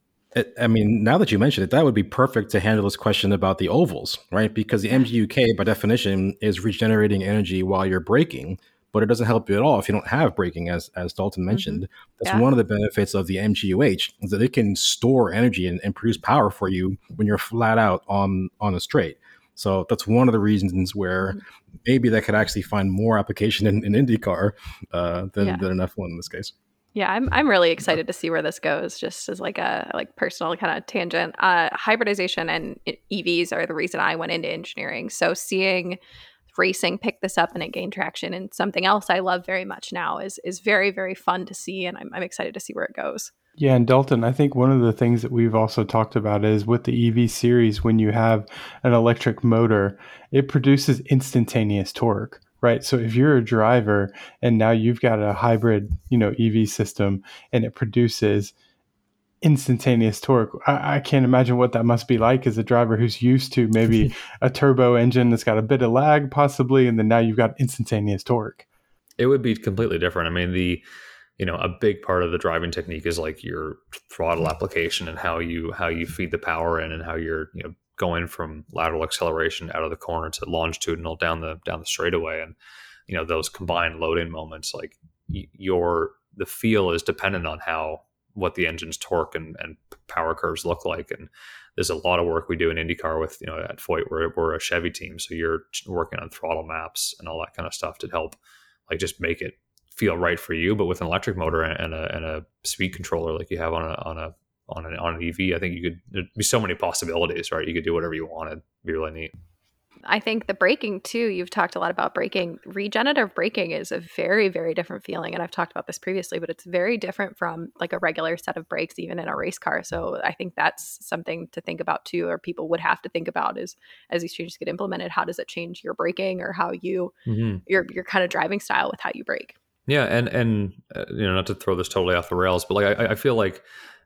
I mean, now that you mention it, that would be perfect to handle this question about the ovals, right? Because the MGUK, by definition, is regenerating energy while you're braking, but it doesn't help you at all if you don't have braking, as as Dalton mm-hmm. mentioned. Mm-hmm. That's yeah. one of the benefits of the MGUH is that it can store energy and, and, produce power for you when you're flat out on on a straight. So that's one of the reasons where mm-hmm. maybe that could actually find more application in, in IndyCar uh, than, yeah. than an F1 in this case. Yeah, I'm I'm really excited to see where this goes. Just as like a like personal kind of tangent, uh, hybridization and EVs are the reason I went into engineering. So seeing racing pick this up and it gain traction and something else I love very much now is is very very fun to see, and I'm I'm excited to see where it goes. Yeah, and Dalton, I think one of the things that we've also talked about is with the EV series, when you have an electric motor, it produces instantaneous torque right? So if you're a driver and now you've got a hybrid, you know, EV system and it produces instantaneous torque, I, I can't imagine what that must be like as a driver who's used to maybe a turbo engine that's got a bit of lag possibly, and then now you've got instantaneous torque. It would be completely different. I mean, the you know a big part of the driving technique is like your throttle application and how you how you feed the power in and how you're you know going from lateral acceleration out of the corner to longitudinal down the down the straightaway. And you know those combined loading moments like your the feel is dependent on how what the engine's torque and, and power curves look like. And there's a lot of work we do in IndyCar with you know at Foyt we're, we're a Chevy team so you're working on throttle maps and all that kind of stuff to help like just make it feel right for you but with an electric motor and a, and a speed controller like you have on a on a on an on an EV, I think you could there'd be so many possibilities, right? You could do whatever you wanted. It'd be really neat. I think the braking too, you've talked a lot about braking. Regenerative braking is a very, very different feeling. And I've talked about this previously, but it's very different from like a regular set of brakes, even in a race car. So I think that's something to think about too, or people would have to think about is as these changes get implemented, how does it change your braking or how you mm-hmm. your your kind of driving style with how you brake? Yeah, and and uh, you know, not to throw this totally off the rails, but like I, I feel like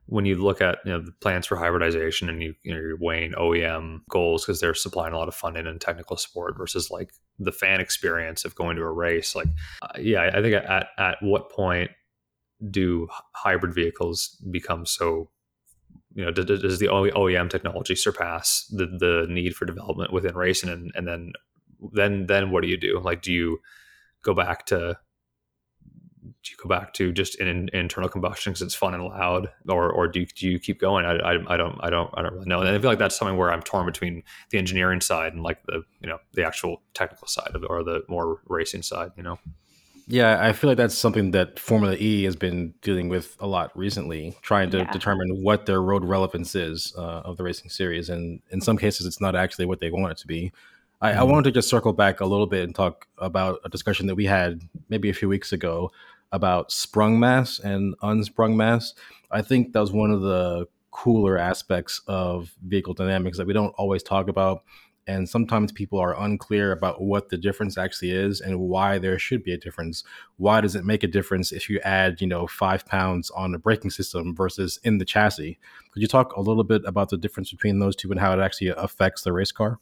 when you look at you know the plans for hybridization and you, you know, you're weighing OEM goals because they're supplying a lot of funding and technical support versus like the fan experience of going to a race, like uh, yeah, I think at at what point do hybrid vehicles become so you know does the OEM technology surpass the the need for development within racing and and then then then what do you do? Like do you go back to do you go back to just in, internal combustion because it's fun and loud, or or do you, do you keep going? I, I, I, don't I don't I don't really know. And I feel like that's something where I'm torn between the engineering side and like the you know the actual technical side of or the more racing side. You know. Yeah, I feel like that's something that Formula E has been dealing with a lot recently, trying to yeah. determine what their road relevance is uh, of the racing series, and in some cases, it's not actually what they want it to be. I, mm-hmm. I wanted to just circle back a little bit and talk about a discussion that we had maybe a few weeks ago about sprung mass and unsprung mass. I think that was one of the cooler aspects of vehicle dynamics that we don't always talk about. And sometimes people are unclear about what the difference actually is and why there should be a difference. Why does it make a difference if you add, you know, five pounds on the braking system versus in the chassis? Could you talk a little bit about the difference between those two and how it actually affects the race car?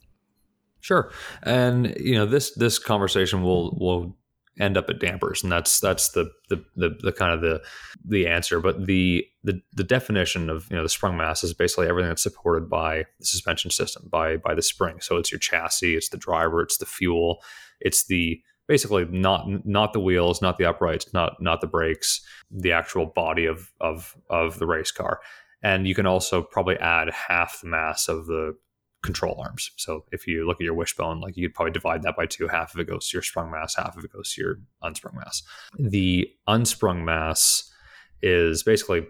Sure. And you know, this this conversation will will end up at dampers and that's that's the the, the, the kind of the the answer. But the, the the definition of you know the sprung mass is basically everything that's supported by the suspension system by by the spring. So it's your chassis it's the driver it's the fuel it's the basically not not the wheels not the uprights not not the brakes the actual body of of of the race car. And you can also probably add half the mass of the control arms. So if you look at your wishbone, like you could probably divide that by two. Half of it goes to your sprung mass, half of it goes to your unsprung mass. The unsprung mass is basically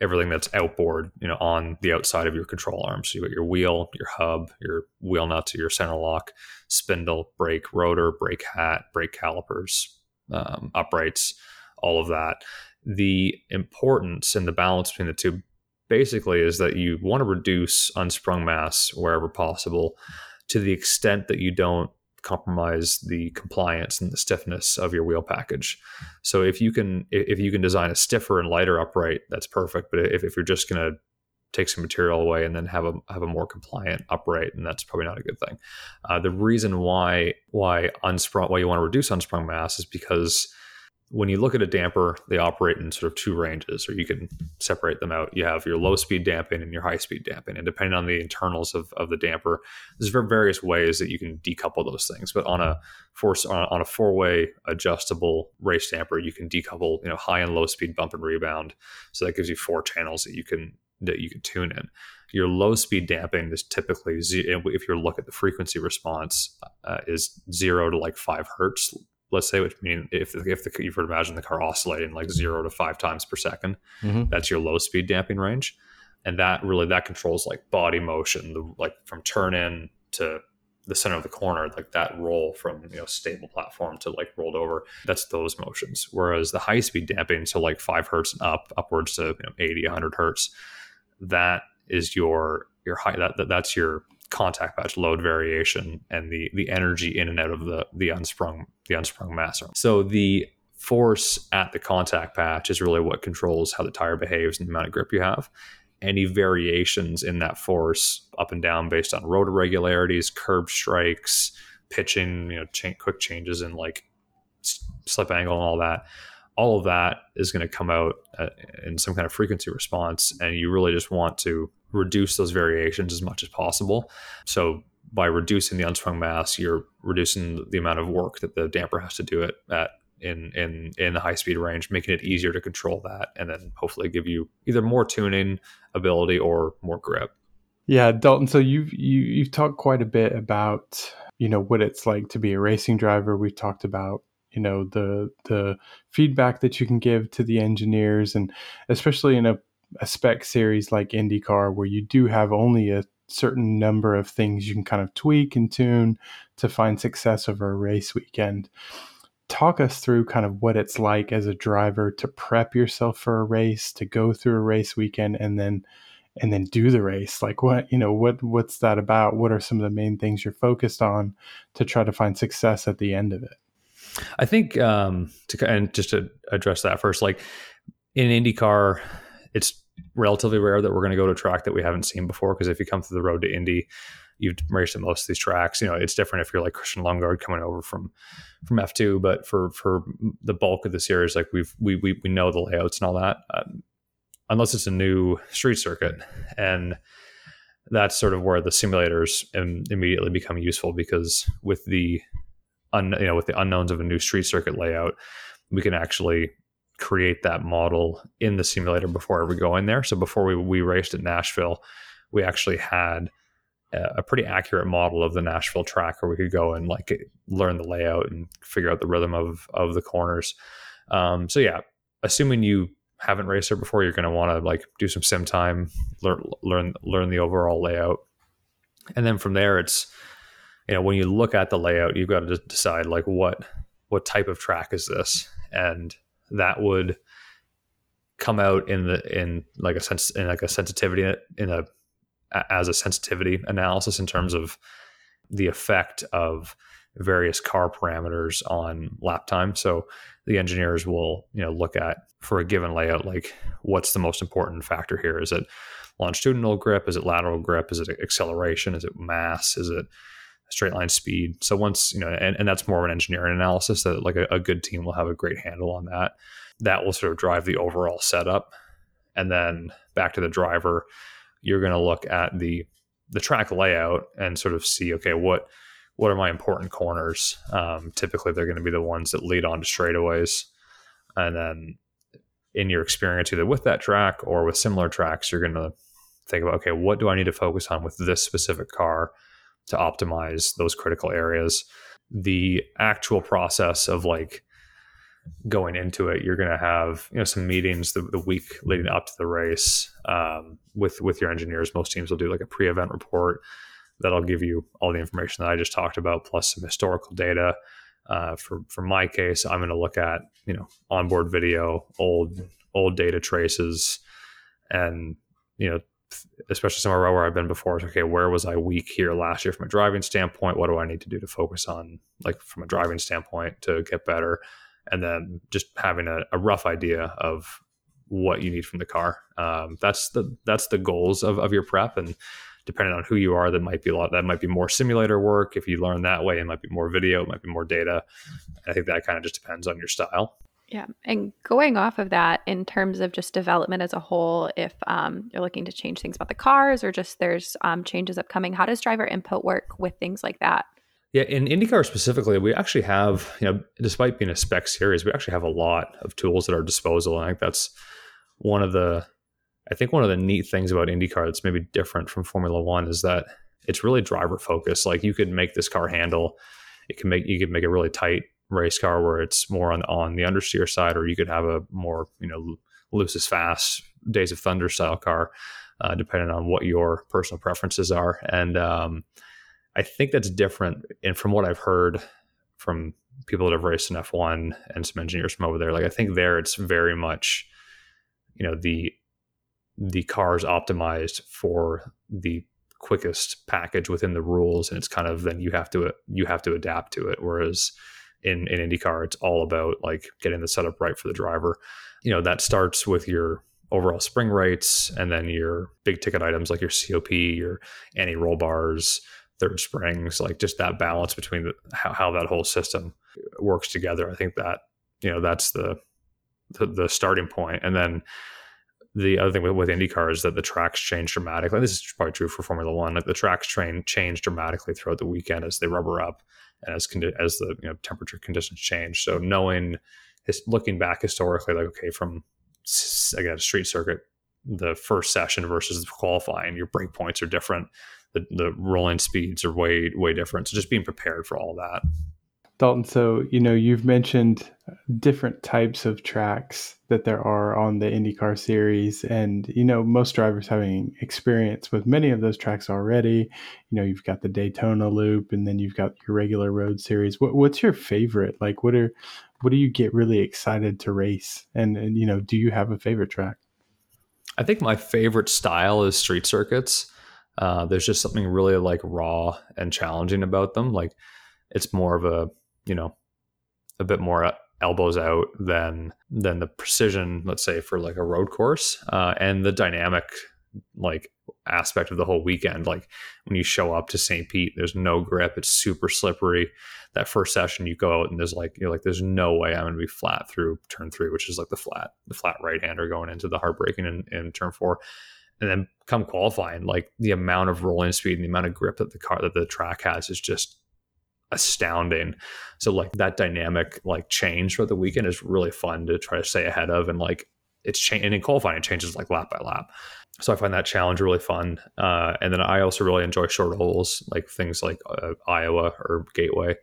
everything that's outboard, you know, on the outside of your control arm. So you got your wheel, your hub, your wheel nuts, your center lock, spindle, brake, rotor, brake hat, brake calipers, um, uprights, all of that. The importance and the balance between the two basically is that you want to reduce unsprung mass wherever possible to the extent that you don't compromise the compliance and the stiffness of your wheel package. So if you can if you can design a stiffer and lighter upright, that's perfect. But if, if you're just going to take some material away and then have a have a more compliant upright, and that's probably not a good thing. Uh, the reason why why unsprung why you want to reduce unsprung mass is because when you look at a damper, they operate in sort of two ranges, or you can separate them out. You have your low speed damping and your high speed damping. And depending on the internals of, of the damper, there's various ways that you can decouple those things. But on a force on, on a four way adjustable race damper, you can decouple, you know, high and low speed bump and rebound. So that gives you four channels that you can that you can tune in. Your low speed damping is typically, if you look at the frequency response, uh, is zero to like five hertz let's say, which mean if if the, you could imagine the car oscillating like zero to five times per 2nd mm-hmm. that's your low speed damping range, and that really that controls like body motion, the, like from turn in to the center of the corner, like that roll from you know stable platform to like rolled over. That's those motions. Whereas the high speed damping, so like five hertz and up, upwards to you know, 80, 100 hertz, that is your your high that, that that's your contact patch load variation and the the energy in and out of the the unsprung the unsprung mass. So the force at the contact patch is really what controls how the tire behaves and the amount of grip you have. Any variations in that force up and down based on rotor regularities, curb strikes, pitching, you know, ch- quick changes in like slip angle and all that. All of that is going to come out uh, in some kind of frequency response, and you really just want to reduce those variations as much as possible. So by reducing the unsprung mass, you're reducing the amount of work that the damper has to do it at in in in the high speed range, making it easier to control that, and then hopefully give you either more tuning ability or more grip. Yeah, Dalton. So you've you, you've talked quite a bit about you know what it's like to be a racing driver. We've talked about you know the the feedback that you can give to the engineers, and especially in a a spec series like IndyCar where you do have only a certain number of things you can kind of tweak and tune to find success over a race weekend. Talk us through kind of what it's like as a driver to prep yourself for a race, to go through a race weekend and then and then do the race. Like what, you know, what what's that about? What are some of the main things you're focused on to try to find success at the end of it? I think um to and just to address that first, like in IndyCar, it's relatively rare that we're going to go to a track that we haven't seen before. Because if you come through the road to Indy, you've raced at most of these tracks. You know, it's different if you're like Christian Lundgaard coming over from from F2, but for for the bulk of the series, like we've we we, we know the layouts and all that, um, unless it's a new street circuit, and that's sort of where the simulators immediately become useful because with the un, you know with the unknowns of a new street circuit layout, we can actually create that model in the simulator before we go in there. So before we, we raced at Nashville, we actually had a pretty accurate model of the Nashville track where we could go and like learn the layout and figure out the rhythm of of the corners. Um, so yeah, assuming you haven't raced there before, you're going to want to like do some sim time, learn learn learn the overall layout, and then from there, it's you know when you look at the layout, you've got to decide like what what type of track is this, and that would come out in the in like a sense in like a sensitivity in a as a sensitivity analysis in terms of the effect of various car parameters on lap time. So the engineers will, you know, look at for a given layout, like what's the most important factor here? Is it longitudinal grip? Is it lateral grip? Is it acceleration? Is it mass? Is it straight line speed. So once, you know, and, and that's more of an engineering analysis that like a, a good team will have a great handle on that. That will sort of drive the overall setup. And then back to the driver, you're going to look at the the track layout and sort of see, okay, what what are my important corners? Um, typically, they're going to be the ones that lead on to straightaways, and then in your experience, either with that track or with similar tracks, you're going to think about, okay, what do I need to focus on with this specific car? To optimize those critical areas. The actual process of like going into it, you're going to have you know some meetings the, the week leading up to the race um, with with your engineers. Most teams will do like a pre-event report that'll give you all the information that I just talked about, plus some historical data. Uh, for for my case, I'm going to look at you know onboard video, old old data traces, and you know especially somewhere where I've been before. It's okay, where was I weak here last year from a driving standpoint? What do I need to do to focus on, like from a driving standpoint, to get better? And then just having a, a rough idea of what you need from the car. Um, that's the that's the goals of, of your prep, and depending on who you are, that might be a lot. That might be more simulator work. If you learn that way, it might be more video. It might be more data. I think that kind of just depends on your style. Yeah. And going off of that, in terms of just development as a whole, if um, you're looking to change things about the cars or just there's um, changes upcoming, how does driver input work with things like that? Yeah, in IndyCar specifically, we actually have, you know, despite being a spec series, we actually have a lot of tools at our disposal. And I think that's one of the, I think one of the neat things about IndyCar that's maybe different from Formula One is that it's really driver focused. Like you could make this car handle, it can make you could make it really tight race car where it's more on on the understeer side, or you could have a more you know loose as fast Days of Thunder style car, uh, depending on what your personal preferences are. And um, I think that's different. And from what I've heard from people that have raced in F1 and some engineers from over there, like I think there it's very much, you know, the the car is optimized for the quickest package within the rules and it's kind of then you have to you have to adapt to it whereas in in IndyCar, it's all about like getting the setup right for the driver. You know, that starts with your overall spring rates and then your big ticket items like your COP, your anti roll bars, third springs, like just that balance between the, how, how that whole system works together. I think that, you know, that's the, the, the starting point. And then the other thing with, with IndyCar is that the tracks change dramatically. This is probably true for Formula One. Like the tracks train change dramatically throughout the weekend as they rubber up as condi- as the you know temperature conditions change. So knowing, his, looking back historically, like okay, from again a street circuit, the first session versus the qualifying, your break points are different. The, the rolling speeds are way way different. So just being prepared for all that. Dalton, so you know you've mentioned different types of tracks that there are on the IndyCar series, and you know most drivers having experience with many of those tracks already. You know you've got the Daytona Loop, and then you've got your regular road series. What, what's your favorite? Like, what are what do you get really excited to race? And, and you know, do you have a favorite track? I think my favorite style is street circuits. Uh, there's just something really like raw and challenging about them. Like it's more of a you know a bit more elbows out than than the precision let's say for like a road course. Uh, and the dynamic like aspect of the whole weekend like when you show up to st pete there's no grip. It's super slippery. That first session you go out and there's like you're like there's no way i'm to be flat through turn three which is like the flat the flat right hander going into the heartbreaking in, in turn four. And then come qualifying like the amount of rolling speed and the amount of grip that the car that the track has is just astounding. So like that dynamic like change for the weekend is really fun to try to stay ahead of and like it's changing and in qualifying it changes like lap by lap. So I find that challenge really fun. Uh, and then I also really enjoy short holes like things like uh, Iowa or Gateway.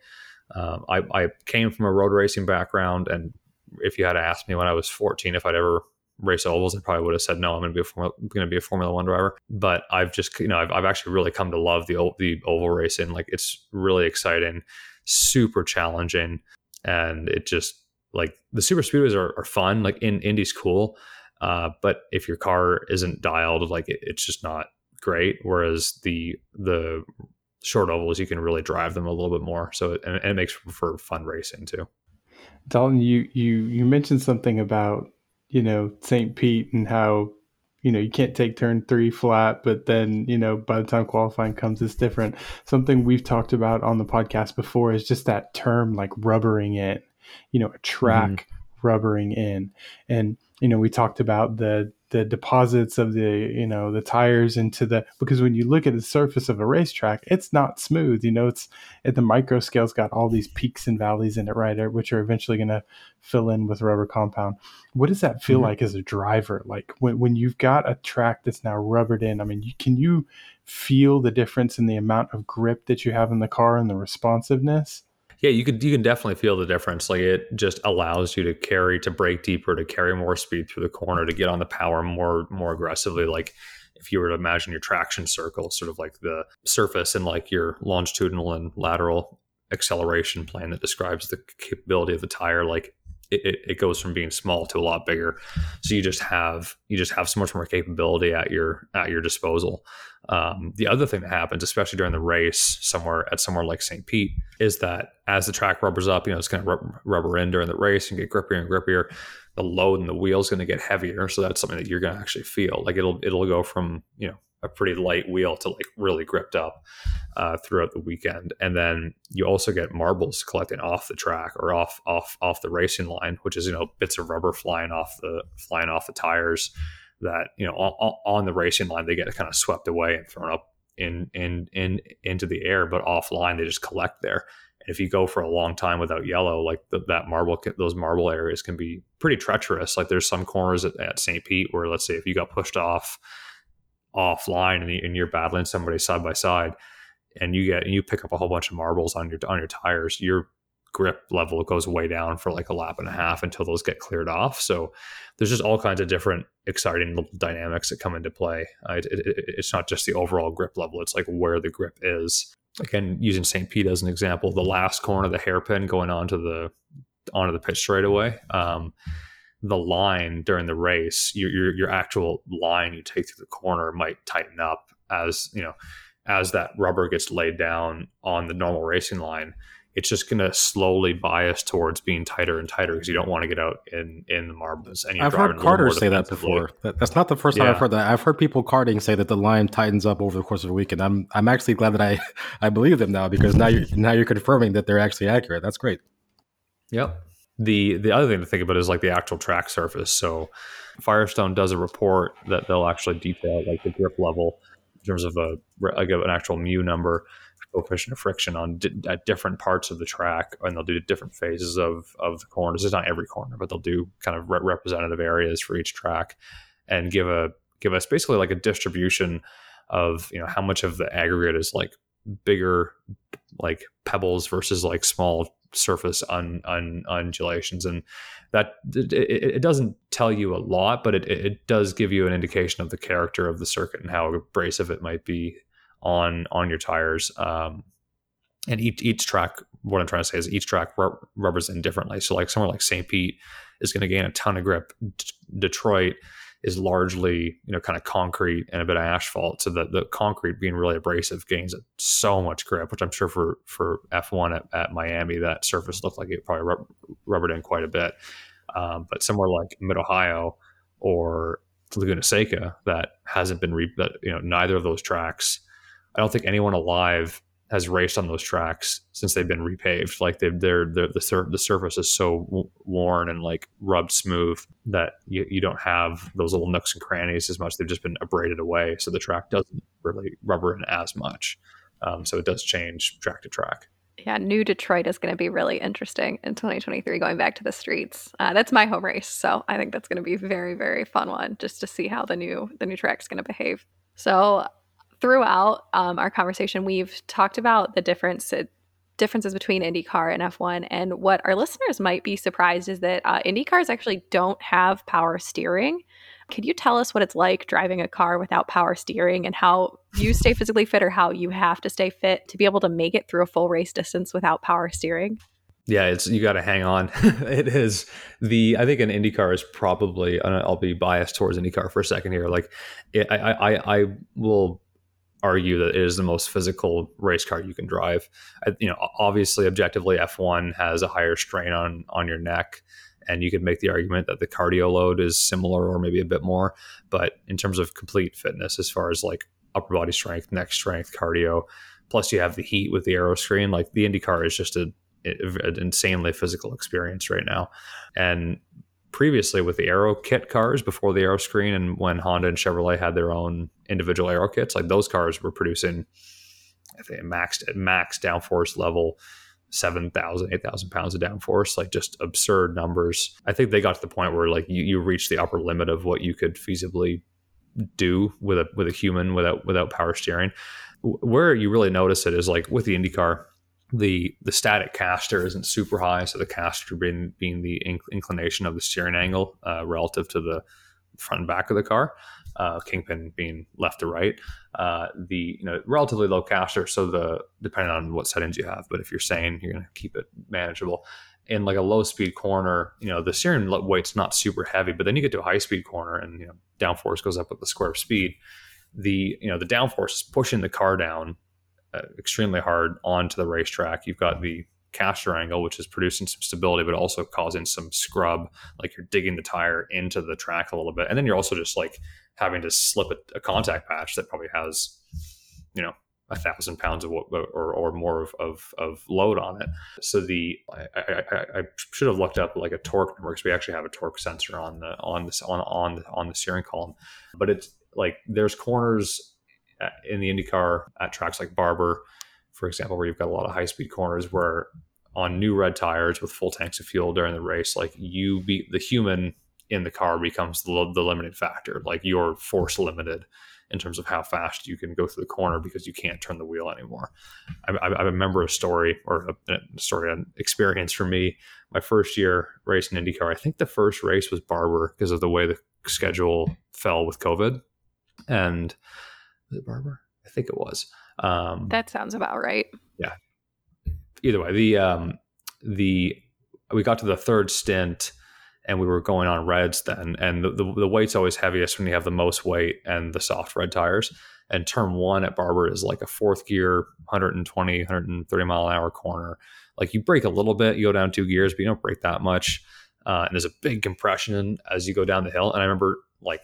Um, I, I came from a road racing background and if you had asked me when I was 14 if I'd ever race ovals, I probably would have said no. I'm going to be a Formula, going to be a Formula One driver. But I've just you know I've, I've actually really come to love the the oval racing. Like it's really exciting, super challenging, and it just like the super speedways are, are fun. Like in Indy's cool, uh, but if your car isn't dialed, like it, it's just not great. Whereas the the short ovals, you can really drive them a little bit more. So it, and, it makes for fun racing too. Dalton, you you you mentioned something about you know, St. Pete and how, you know, you can't take turn three flat, but then, you know, by the time qualifying comes, it's different. Something we've talked about on the podcast before is just that term like rubbering in, you know, a track mm-hmm. rubbering in. And, you know, we talked about the the deposits of the you know the tires into the because when you look at the surface of a racetrack it's not smooth you know it's at the micro scale's got all these peaks and valleys in it right which are eventually going to fill in with rubber compound. What does that feel mm-hmm. like as a driver? Like when, when you've got a track that's now rubbered in i mean you, can you feel the difference in the amount of grip that you have in the car and the responsiveness Yeah, you can you can definitely feel the difference. Like it just allows you to carry to break deeper, to carry more speed through the corner, to get on the power more more aggressively. Like if you were to imagine your traction circle, sort of like the surface and like your longitudinal and lateral acceleration plane that describes the capability of the tire, like it, it, goes from being small to a lot bigger. So you just have you just have so much more capability at your at your disposal. Um, the other thing that happens, especially during the race, somewhere at somewhere like St. Pete, is that as the track rubbers up, you know, it's going to rub, rubber in during the race and get grippier and grippier. The load in the wheel is going to get heavier, so that's something that you're going to actually feel. Like it'll it'll go from you know a pretty light wheel to like really gripped up uh, throughout the weekend. And then you also get marbles collecting off the track or off off off the racing line, which is you know bits of rubber flying off the flying off the tires that you know on, on the racing line they get kind of swept away and thrown up in in in into the air, but offline they just collect there. And if you go for a long time without yellow, like the, that marble, those marble areas can be pretty treacherous. Like there's some corners at, at St. Pete where, let's say, if you got pushed off offline and, you're battling somebody side by side and you get you pick up a whole bunch of marbles on your on your tires your grip level goes way down for like a lap and a half until those get cleared off. So there's just all kinds of different exciting little dynamics that come into play. Uh, it, it, it's not just the overall grip level it's like where the grip is. Again using st pete as an example the last corner of the hairpin going onto the onto the pitch straightaway um, the line during the race, your, your, your actual line you take through the corner might tighten up as you know as that rubber gets laid down on the normal racing line. It's just going to slowly bias towards being tighter and tighter because you don't want to get out in in the marbles. And I've heard karters say that before. that's not the first time yeah. I've heard that. I've heard people carding say that the line tightens up over the course of a week, and I'm I'm actually glad that I I believe them now because now you're now you're confirming that they're actually accurate. That's great. Yep the the other thing to think about is like the actual track surface. So Firestone does a report that they'll actually detail like the grip level in terms of a like an actual mu number coefficient of friction on di- at different parts of the track, and they'll do different phases of of the corners. It's not every corner, but they'll do kind of re- representative areas for each track, and give a give us basically like a distribution of you know how much of the aggregate is like bigger like pebbles versus like small surface un, un, undulations and that it, it, doesn't tell you a lot but it, it does give you an indication of the character of the circuit and how abrasive it might be on on your tires um, and each each track what i'm trying to say is each track rubbers in differently so like somewhere like st pete is going to gain a ton of grip D- detroit is largely you know kind of concrete and a bit of asphalt. So the the concrete being really abrasive gains so much grip, which I'm sure for for F1 at, at Miami that surface looked like it probably rub, rubbered in quite a bit. Um, but somewhere like Mid Ohio or Laguna Seca that hasn't been re- that you know neither of those tracks. I don't think anyone alive has raced on those tracks since they've been repaved. Like they've, they're, they're the sur- the surface is so worn and like rubbed smooth that you, you don't have those little nooks and crannies as much. They've just been abraded away, so the track doesn't really rubber in as much. Um, so it does change track to track. Yeah, new Detroit is going to be really interesting in 2023. Going back to the streets, uh, that's my home race, so I think that's going to be a very very fun one just to see how the new the new track's going to behave. So throughout um, our conversation, we've talked about the difference differences between IndyCar and F1. And what our listeners might be surprised is that uh, IndyCars actually don't have power steering. Could you tell us what it's like driving a car without power steering and how you stay physically fit or how you have to stay fit to be able to make it through a full race distance without power steering? Yeah, it's you got to hang on. it is the I think an IndyCar is probably I'll be biased towards IndyCar for a second here. Like, I, I I will argue that it is the most physical race car you can drive. You know, obviously, objectively, F1 has a higher strain on on your neck, and you could make the argument that the cardio load is similar or maybe a bit more. But in terms of complete fitness, as far as like upper body strength, neck strength, cardio, plus you have the heat with the aero screen, like the IndyCar is just a an insanely physical experience right now. And previously with the aero kit cars before the aero screen and when honda and chevrolet had their own individual aero kits like those cars were producing i think maxed at max downforce level 7,000, 8,000 pounds of downforce, like just absurd numbers. I think they got to the point where like you, you reach the upper limit of what you could feasibly do with a with a human without without power steering. Where you really notice it is like with the IndyCar, the the static caster isn't super high, so the caster being being the inc- inclination of the steering angle uh, relative to the front and back of the car, uh, kingpin being left to right. Uh, the you know relatively low caster, so the depending on what settings you have, but if you're saying you're going to keep it manageable. In like a low speed corner, you know the steering weight's not super heavy, but then you get to a high speed corner and you know downforce goes up with the square of speed. The you know the downforce is pushing the car down Uh, extremely hard onto the racetrack. You've got mm-hmm. the caster angle, which is producing some stability, but also causing some scrub, like you're digging the tire into the track a little bit. And then you're also just like having to slip a, a contact patch that probably has, you know, a thousand pounds of or, or more of, of, of load on it. So the I, I, I, should have looked up like a torque number because we actually have a torque sensor on the on this on on on the steering column. But it's like there's corners Uh, in the IndyCar at tracks like Barber, for example, where you've got a lot of high speed corners where on new red tires with full tanks of fuel during the race, like you be the human in the car becomes the, the limiting factor. Like you're force limited in terms of how fast you can go through the corner because you can't turn the wheel anymore. I, I, I remember a story or a, a, story, an experience for me. My first year racing IndyCar, I think the first race was Barber because of the way the schedule fell with COVID. And was it Barber? I think it was. Um, that sounds about right. Yeah. Either way, the um, the we got to the third stint and we were going on reds then, and the, the, the weight's always heaviest when you have the most weight and the soft red tires. And turn one at Barber is like a fourth gear, 120, 130 mile an hour corner. Like you break a little bit, you go down two gears, but you don't break that much. Uh, and there's a big compression as you go down the hill. And I remember like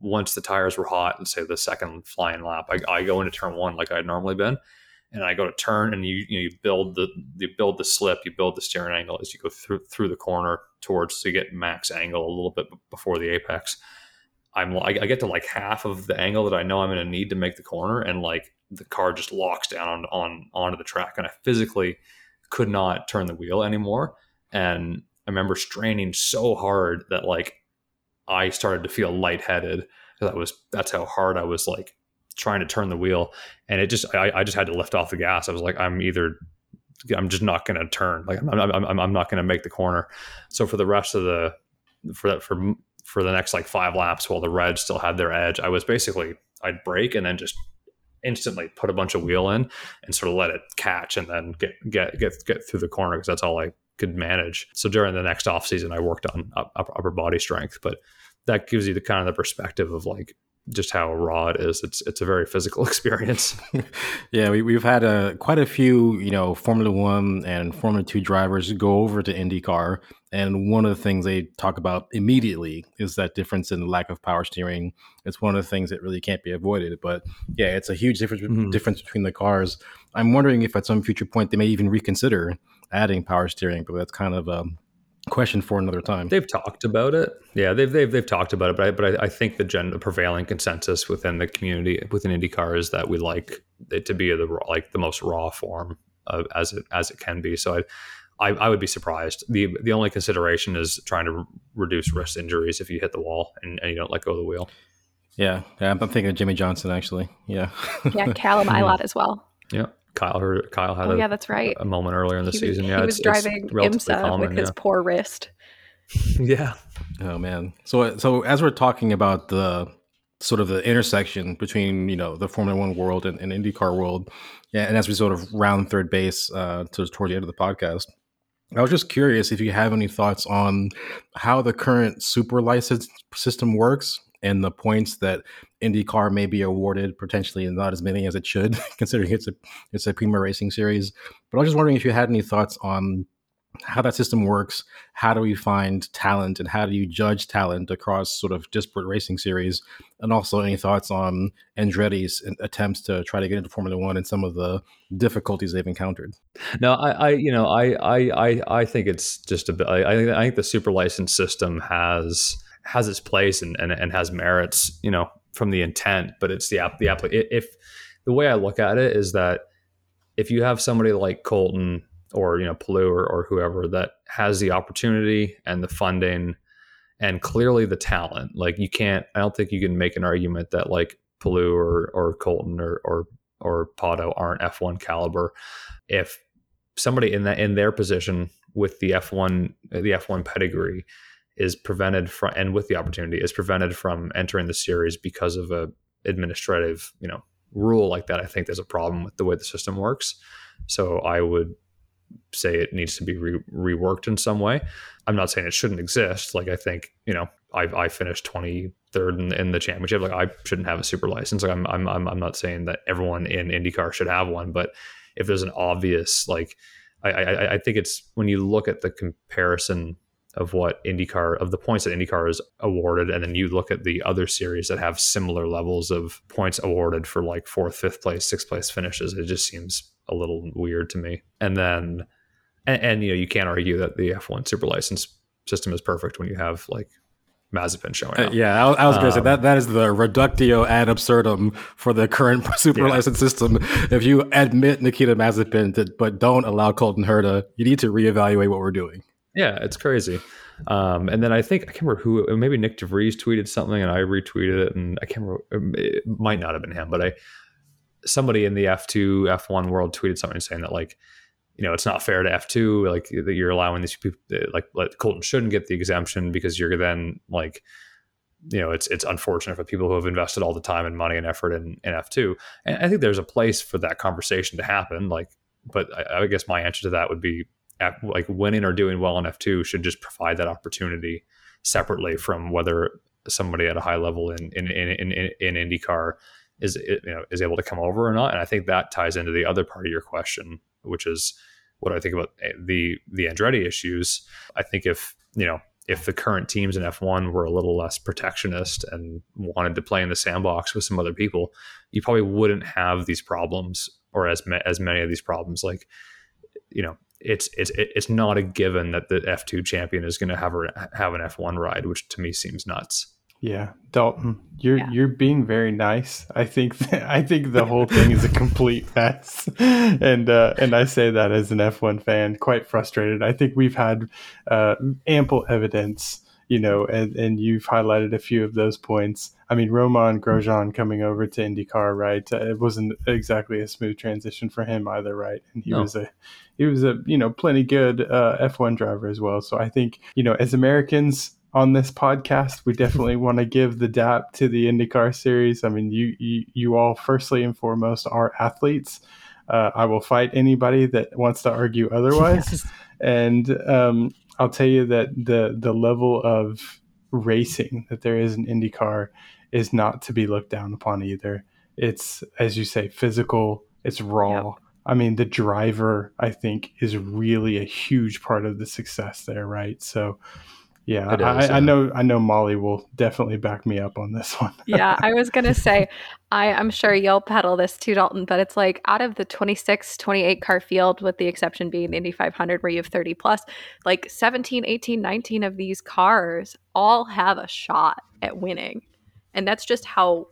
once the tires were hot, let's say the second flying lap, I, I go into turn one like I'd normally been, and I go to turn, and you you, know, you build the you build the slip, you build the steering angle as you go through through the corner towards so you get max angle a little bit before the apex. I'm I, I get to like half of the angle that I know I'm going to need to make the corner, and like the car just locks down on, on onto the track, and I physically could not turn the wheel anymore. And I remember straining so hard that like I started to feel lightheaded I was that's how hard I was like trying to turn the wheel, and it just I, I just had to lift off the gas. I was like, I'm either I'm just not going to turn, like I'm, I'm, I'm, I'm not going to make the corner. So for the rest of the for that for for the next like five laps, while the Reds still had their edge, I was basically I'd break and then just instantly put a bunch of wheel in and sort of let it catch and then get get get get through the corner because that's all I could manage. So during the next off season, I worked on upper body strength, but that gives you the kind of the perspective of like just how raw it is. It's it's a very physical experience. yeah, we, we've had a, quite a few, you know, Formula One and Formula Two drivers go over to IndyCar, and one of the things they talk about immediately is that difference in the lack of power steering. It's one of the things that really can't be avoided. But yeah, it's a huge difference mm-hmm. difference between the cars. I'm wondering if at some future point they may even reconsider adding power steering, but that's kind of a question for another time. They've talked about it. Yeah, they've they've, they've talked about it, but I, but I, I think the gen, the prevailing consensus within the community within IndyCar is that we like it to be the like the most raw form of, as it as it can be. So I, I, I would be surprised. the The only consideration is trying to re- reduce wrist injuries if you hit the wall and, and you don't let go of the wheel. Yeah, yeah, I'm thinking of Jimmie Johnson actually. Yeah, yeah, Callum Ilott as well. Yeah. Kyle heard, Kyle had oh, a, yeah, that's right. a moment earlier in the he season. Yeah, he was driving IMSA common, with his poor wrist. yeah. Oh man. So so as we're talking about the sort of the intersection between you know the Formula One world and, and IndyCar world, yeah, and as we sort of round third base uh, to, toward the end of the podcast, I was just curious if you have any thoughts on how the current super license system works and the points that IndyCar may be awarded, potentially not as many as it should, considering it's a it's a premier Racing series. But I was just wondering if you had any thoughts on how that system works. How do we find talent, and how do you judge talent across sort of disparate racing series? And also, any thoughts on Andretti's uh, attempts to try to get into Formula One and some of the difficulties they've encountered? No, I, I you know, I, I, I, I think it's just a bit. I, I think the super license system has has its place and, and, and has merits, you know, from the intent, but it's the app, the app. If the way I look at it is that if you have somebody like Colton or, you know, Palou or, or whoever that has the opportunity and the funding and clearly the talent, like you can't, I don't think you can make an argument that like Palou or, or Colton or, or, or Pato aren't F1 caliber. If somebody in that in their position with the F1 the F1 pedigree is prevented from and with the opportunity is prevented from entering the series because of a administrative you know rule like that i think there's a problem with the way the system works. So i would say it needs to be re- reworked in some way. I'm not saying it shouldn't exist. Like i think you know i, I finished 23rd in, in the championship. Like i shouldn't have a super license. Like I'm, I'm i'm not saying that everyone in indycar should have one but if there's an obvious like I, I, I think it's when you look at the comparison of what IndyCar of the points that IndyCar is awarded, and then you look at the other series that have similar levels of points awarded for like fourth, fifth place, sixth place finishes. It just seems a little weird to me. And then, and, and you know, you can't argue that the F1 super license system is perfect when you have like Mazepin showing uh, up. Uh, yeah, I, I was going to um, say that that is the reductio ad absurdum for the current super yeah. license system. If you admit Nikita Mazepin, to, but don't allow Colton Herta, you need to reevaluate what we're doing. Yeah, it's crazy. Um, and then I think I can't remember who. Maybe Nyck de Vries tweeted something, and I retweeted it, and I can't remember. Um, it might not have been him, but I somebody in the F two F one world tweeted something saying that like you know it's not fair to F two like that you're allowing these people like like Colton shouldn't get the exemption because you're then like you know it's it's unfortunate for people who have invested all the time and money and effort in, in F two and I think there's a place for that conversation to happen like but I, I guess my answer to that would be like winning or doing well in F2 should just provide that opportunity separately from whether somebody at a high level in in in, in, in IndyCar is you know is able to come over or not. And I think that ties into the other part of your question, which is what I think about eh, the the Andretti issues. I think if you know if the current teams in F1 were a little less protectionist and wanted to play in the sandbox with some other people, you probably wouldn't have these problems or as as many of these problems. Like, you know, it's it's it's not a given that the F2 champion is going to have a, have an F1 ride, which to me seems nuts. Yeah, Dalton, you're yeah. you're being very nice. I think I think the whole thing is a complete mess, and uh, and I say that as an F1 fan, quite frustrated. I think we've had uh, ample evidence you know, and, and you've highlighted a few of those points. I mean, Romain Grosjean coming over to IndyCar, right? Uh, it wasn't exactly a smooth transition for him either, right? And he no. was a he was a you know plenty good uh, F1 driver as well. So I think you know as Americans on this podcast, we definitely want to give the DAP to the IndyCar series. I mean, you you, you all firstly and foremost are athletes. Uh, I will fight anybody that wants to argue otherwise. and um, I'll tell you that the the level of racing that there is in IndyCar is not to be looked down upon either. It's as you say, physical. It's raw. Yep. I mean, the driver I think is really a huge part of the success there, right? So yeah, is, I, yeah. I, know. I know Molly will definitely back me up on this one. yeah, I was gonna say, I, I'm sure you'll peddle this too, Dalton. But it's like out of the 26, 28 car field, with the exception being the Indy 500, where you have 30 plus, like 17, 18, 19 of these cars all have a shot at winning, and that's just how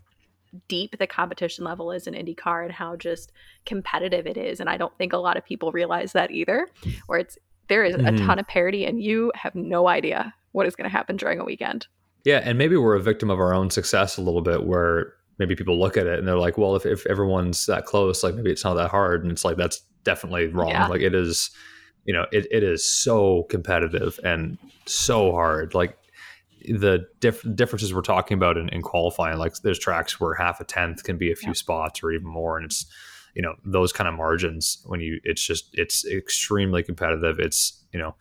deep the competition level is in IndyCar and how just competitive it is. And I don't think a lot of people realize that either. Where it's there is mm-hmm. a ton of parity, and you have no idea what is going to happen during a weekend. Yeah, and maybe we're a victim of our own success a little bit where maybe people look at it and they're like, well, if, if everyone's that close, like maybe it's not that hard. And it's like, that's definitely wrong. Yeah. Like it is, you know, it, it is so competitive and so hard. Like the diff- differences we're talking about in, in, qualifying, like there's tracks where half a tenth can be a few yeah. spots or even more. And it's, you know, those kind of margins when you, it's just, it's extremely competitive. It's, you know,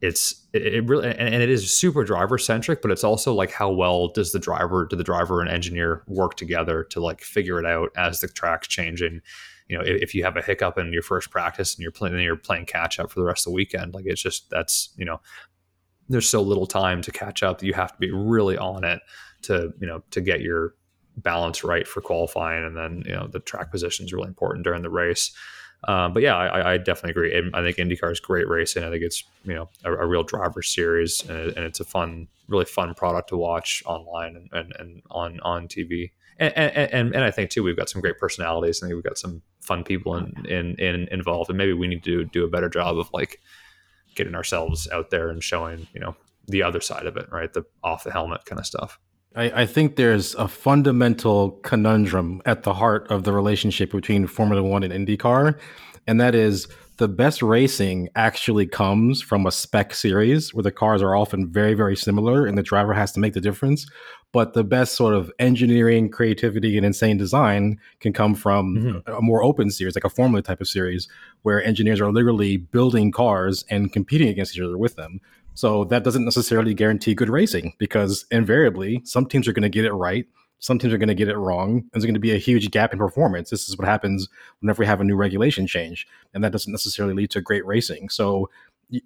it's it, really and, it is super driver centric but it's also like how well does the driver do the driver and engineer work together to like figure it out as the track's changing? You know if, you have a hiccup in your first practice and you're playing and you're playing catch up for the rest of the weekend like it's just that's you know there's so little time to catch up you have to be really on it to you know to get your balance right for qualifying and then you know the track position is really important during the race um, but yeah, I, I, definitely agree. I think IndyCar is great racing. I think it's you know a, a real driver series, and, and, it's a fun, really fun product to watch online and, and, and on on TV. And, and, and I think too, we've got some great personalities. I think we've got some fun people in, in, in involved, and maybe we need to do a better job of like getting ourselves out there and showing you know the other side of it, right? The off the helmet kind of stuff. I, I, think there's a fundamental conundrum at the heart of the relationship between Formula One and IndyCar, and that is the best racing actually comes from a spec series where the cars are often very, very similar and the driver has to make the difference. But the best sort of engineering, creativity, and insane design can come from mm-hmm. a more open series, like a Formula type of series, where engineers are literally building cars and competing against each other with them. So that doesn't necessarily guarantee good racing because invariably some teams are going to get it right some teams are going to get it wrong. And there's going to be a huge gap in performance. This is what happens whenever we have a new regulation change, and that doesn't necessarily lead to great racing. So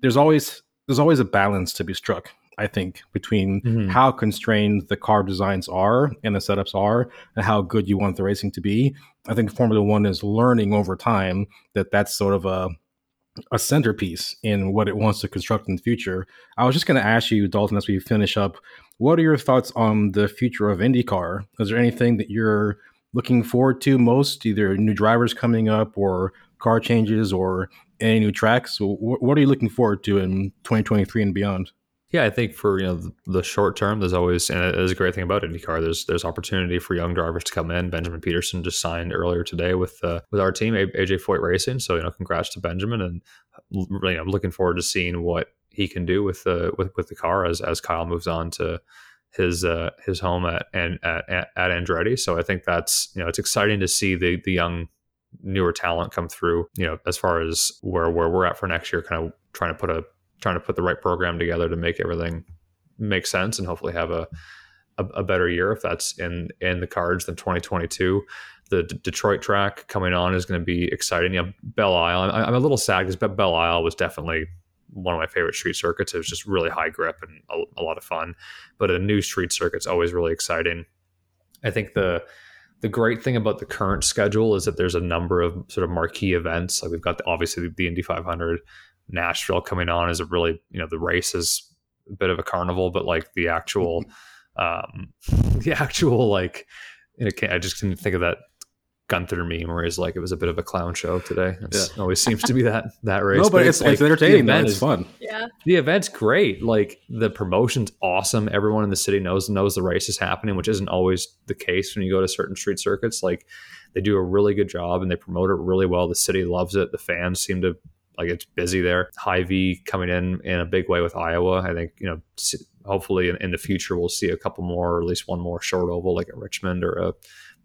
there's always there's always a balance to be struck. I think between mm-hmm. how constrained the car designs are and the setups are, and how good you want the racing to be. I think Formula One is learning over time that that's sort of a a centerpiece in what it wants to construct in the future. I was just going to ask you, Dalton, as we finish up, what are your thoughts on the future of IndyCar? Is there anything that you're looking forward to most, either new drivers coming up or car changes or any new tracks? What are you looking forward to in 2023 and beyond? Yeah, I think for you know the, the short term, there's always and it is a great thing about IndyCar. There's there's opportunity for young drivers to come in. Benjamin Pedersen just signed earlier today with uh, with our team, AJ Foyt Racing. So you know, congrats to Benjamin, and you know, I'm looking forward to seeing what he can do with the with with the car as as Kyle moves on to his uh, his home at and at, at Andretti. So I think that's you know it's exciting to see the the young newer talent come through. You know, as far as where where we're at for next year, kind of trying to put a trying to put the right program together to make everything make sense and hopefully have a a, a better year if that's in in the cards than 2022. The D- Detroit track coming on is going to be exciting. Yeah, Belle Isle. I'm, I'm a little sad because Belle Isle was definitely one of my favorite street circuits. It was just really high grip and a, a lot of fun. But a new street circuit's always really exciting. I think the the great thing about the current schedule is that there's a number of sort of marquee events. Like we've got the, obviously the Indy 500, Nashville coming on is a really you know the race is a bit of a carnival, but like the actual um the actual like you know, I just can think of that Gunther meme where he's like it was a bit of a clown show today. It yeah. always seems to be that that race. No, but, but it's, it's, like, it's entertaining. The it's fun. Yeah, the event's great. Like the promotion's awesome. Everyone in the city knows knows the race is happening, which isn't always the case when you go to certain street circuits. Like they do a really good job and they promote it really well. The city loves it. The fans seem to like it's busy there. Hy-Vee coming in in a big way with Iowa. I think you know hopefully in, in the future we'll see a couple more, or at least one more short oval like a Richmond or a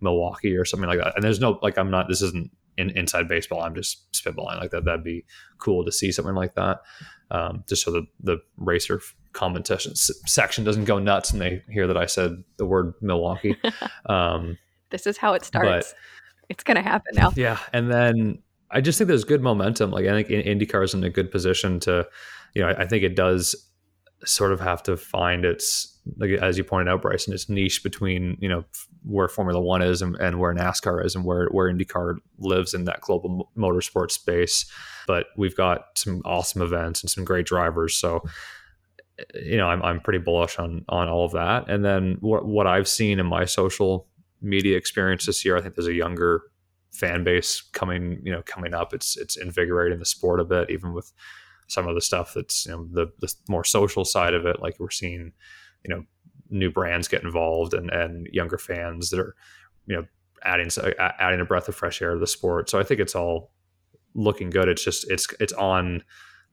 Milwaukee or something like that. And there's no like I'm not this isn't in, inside baseball. I'm just spitballing like that. That'd be cool to see something like that. Um, just so the the racer competition section doesn't go nuts and they hear that I said the word Milwaukee. Um, this is how it starts. But, it's gonna happen now. Yeah, and then I just think there's good momentum. Like I think IndyCar is in a good position to, you know, I, I think it does sort of have to find its like as you pointed out, Bryson, its niche between you know where Formula One is and, and where NASCAR is and where where IndyCar lives in that global motorsport space. But we've got some awesome events and some great drivers, so you know I'm I'm pretty bullish on on all of that. And then what what I've seen in my social media experience this year, I think there's a younger fan base coming you know coming up. It's it's invigorating the sport a bit, even with some of the stuff that's you know the, the more social side of it, like we're seeing you know new brands get involved and and younger fans that are you know adding adding a breath of fresh air to the sport. So I think it's all looking good. It's just it's it's on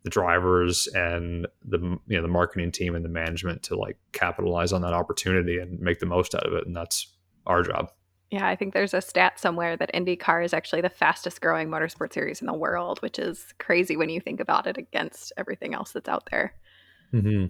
the drivers and the you know the marketing team and the management to like capitalize on that opportunity and make the most out of it, and that's our job. Yeah, I think there's a stat somewhere that IndyCar is actually the fastest growing motorsport series in the world, which is crazy when you think about it against everything else that's out there. Mm-hmm.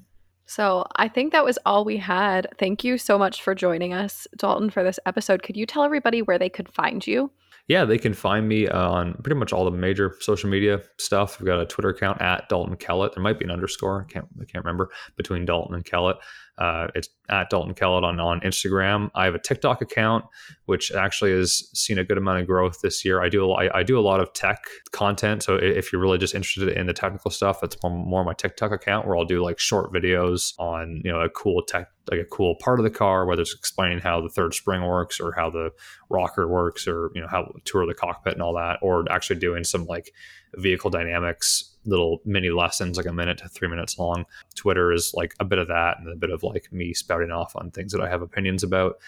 So I think that was all we had. Thank you so much for joining us, Dalton, for this episode. Could you tell everybody where they could find you? Yeah, they can find me uh, on pretty much all the major social media stuff. We've got a Twitter account at Dalton Kellett. There might be an underscore. I can't I can't remember between Dalton and Kellett. Uh, it's at Dalton Kellett on, Instagram. I have a TikTok account, which actually has seen a good amount of growth this year. I do I, I do a lot of tech content. So if you're really just interested in the technical stuff, that's more, more my TikTok account where I'll do like short videos on you know a cool tech like a cool part of the car, whether it's explaining how the third spring works or how the rocker works or you know how tour the cockpit and all that, or actually doing some like vehicle dynamics little mini lessons, like a minute to three minutes long. Twitter is like a bit of that and a bit of like me spouting off on things that I have opinions about.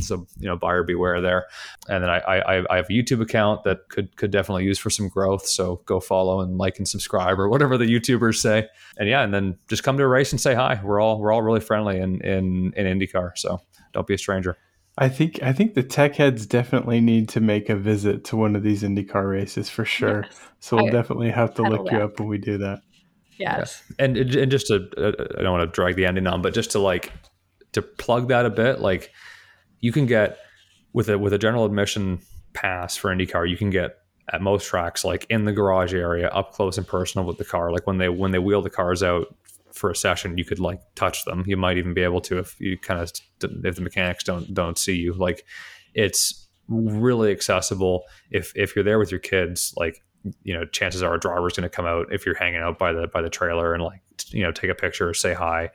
so you know, buyer beware there. And then I, I I have a YouTube account that could could definitely use for some growth. So go follow and like and subscribe or whatever the YouTubers say. And yeah, and then just come to a race and say hi. We're all we're all really friendly in in in IndyCar. So don't be a stranger. I think I think the tech heads definitely need to make a visit to one of these IndyCar races for sure. Yes. So we'll I, definitely have to look you up when we do that. Yes. Yeah. And and just to uh, I don't want to drag the ending on, but just to like to plug that a bit, like you can get with a with a general admission pass for IndyCar, you can get at most tracks like in the garage area, up close and personal with the car. Like when they when they wheel the cars out for a session, you could like touch them. You might even be able to if you kind of if the mechanics don't don't see you. Like it's really accessible if if you're there with your kids. Like you know, chances are a driver's going to come out if you're hanging out by the by the trailer and like you know take a picture, or say hi.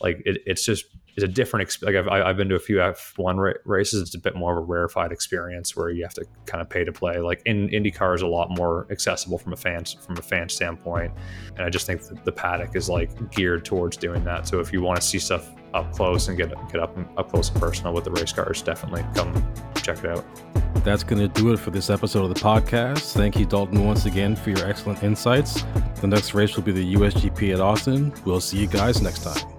Like it, it's just it's a different exp- like I've, I've been to a few F1 ra- races it's a bit more of a rarefied experience where you have to kind of pay to play like in IndyCar is a lot more accessible from a fan from a fan standpoint and I just think the paddock is like geared towards doing that so if you want to see stuff up close and get get up up close and personal with the race cars definitely come check it out that's going to do it for this episode of the podcast. Thank you, Dalton, once again for your excellent insights. The next race will be the USGP at Austin. We'll see you guys next time.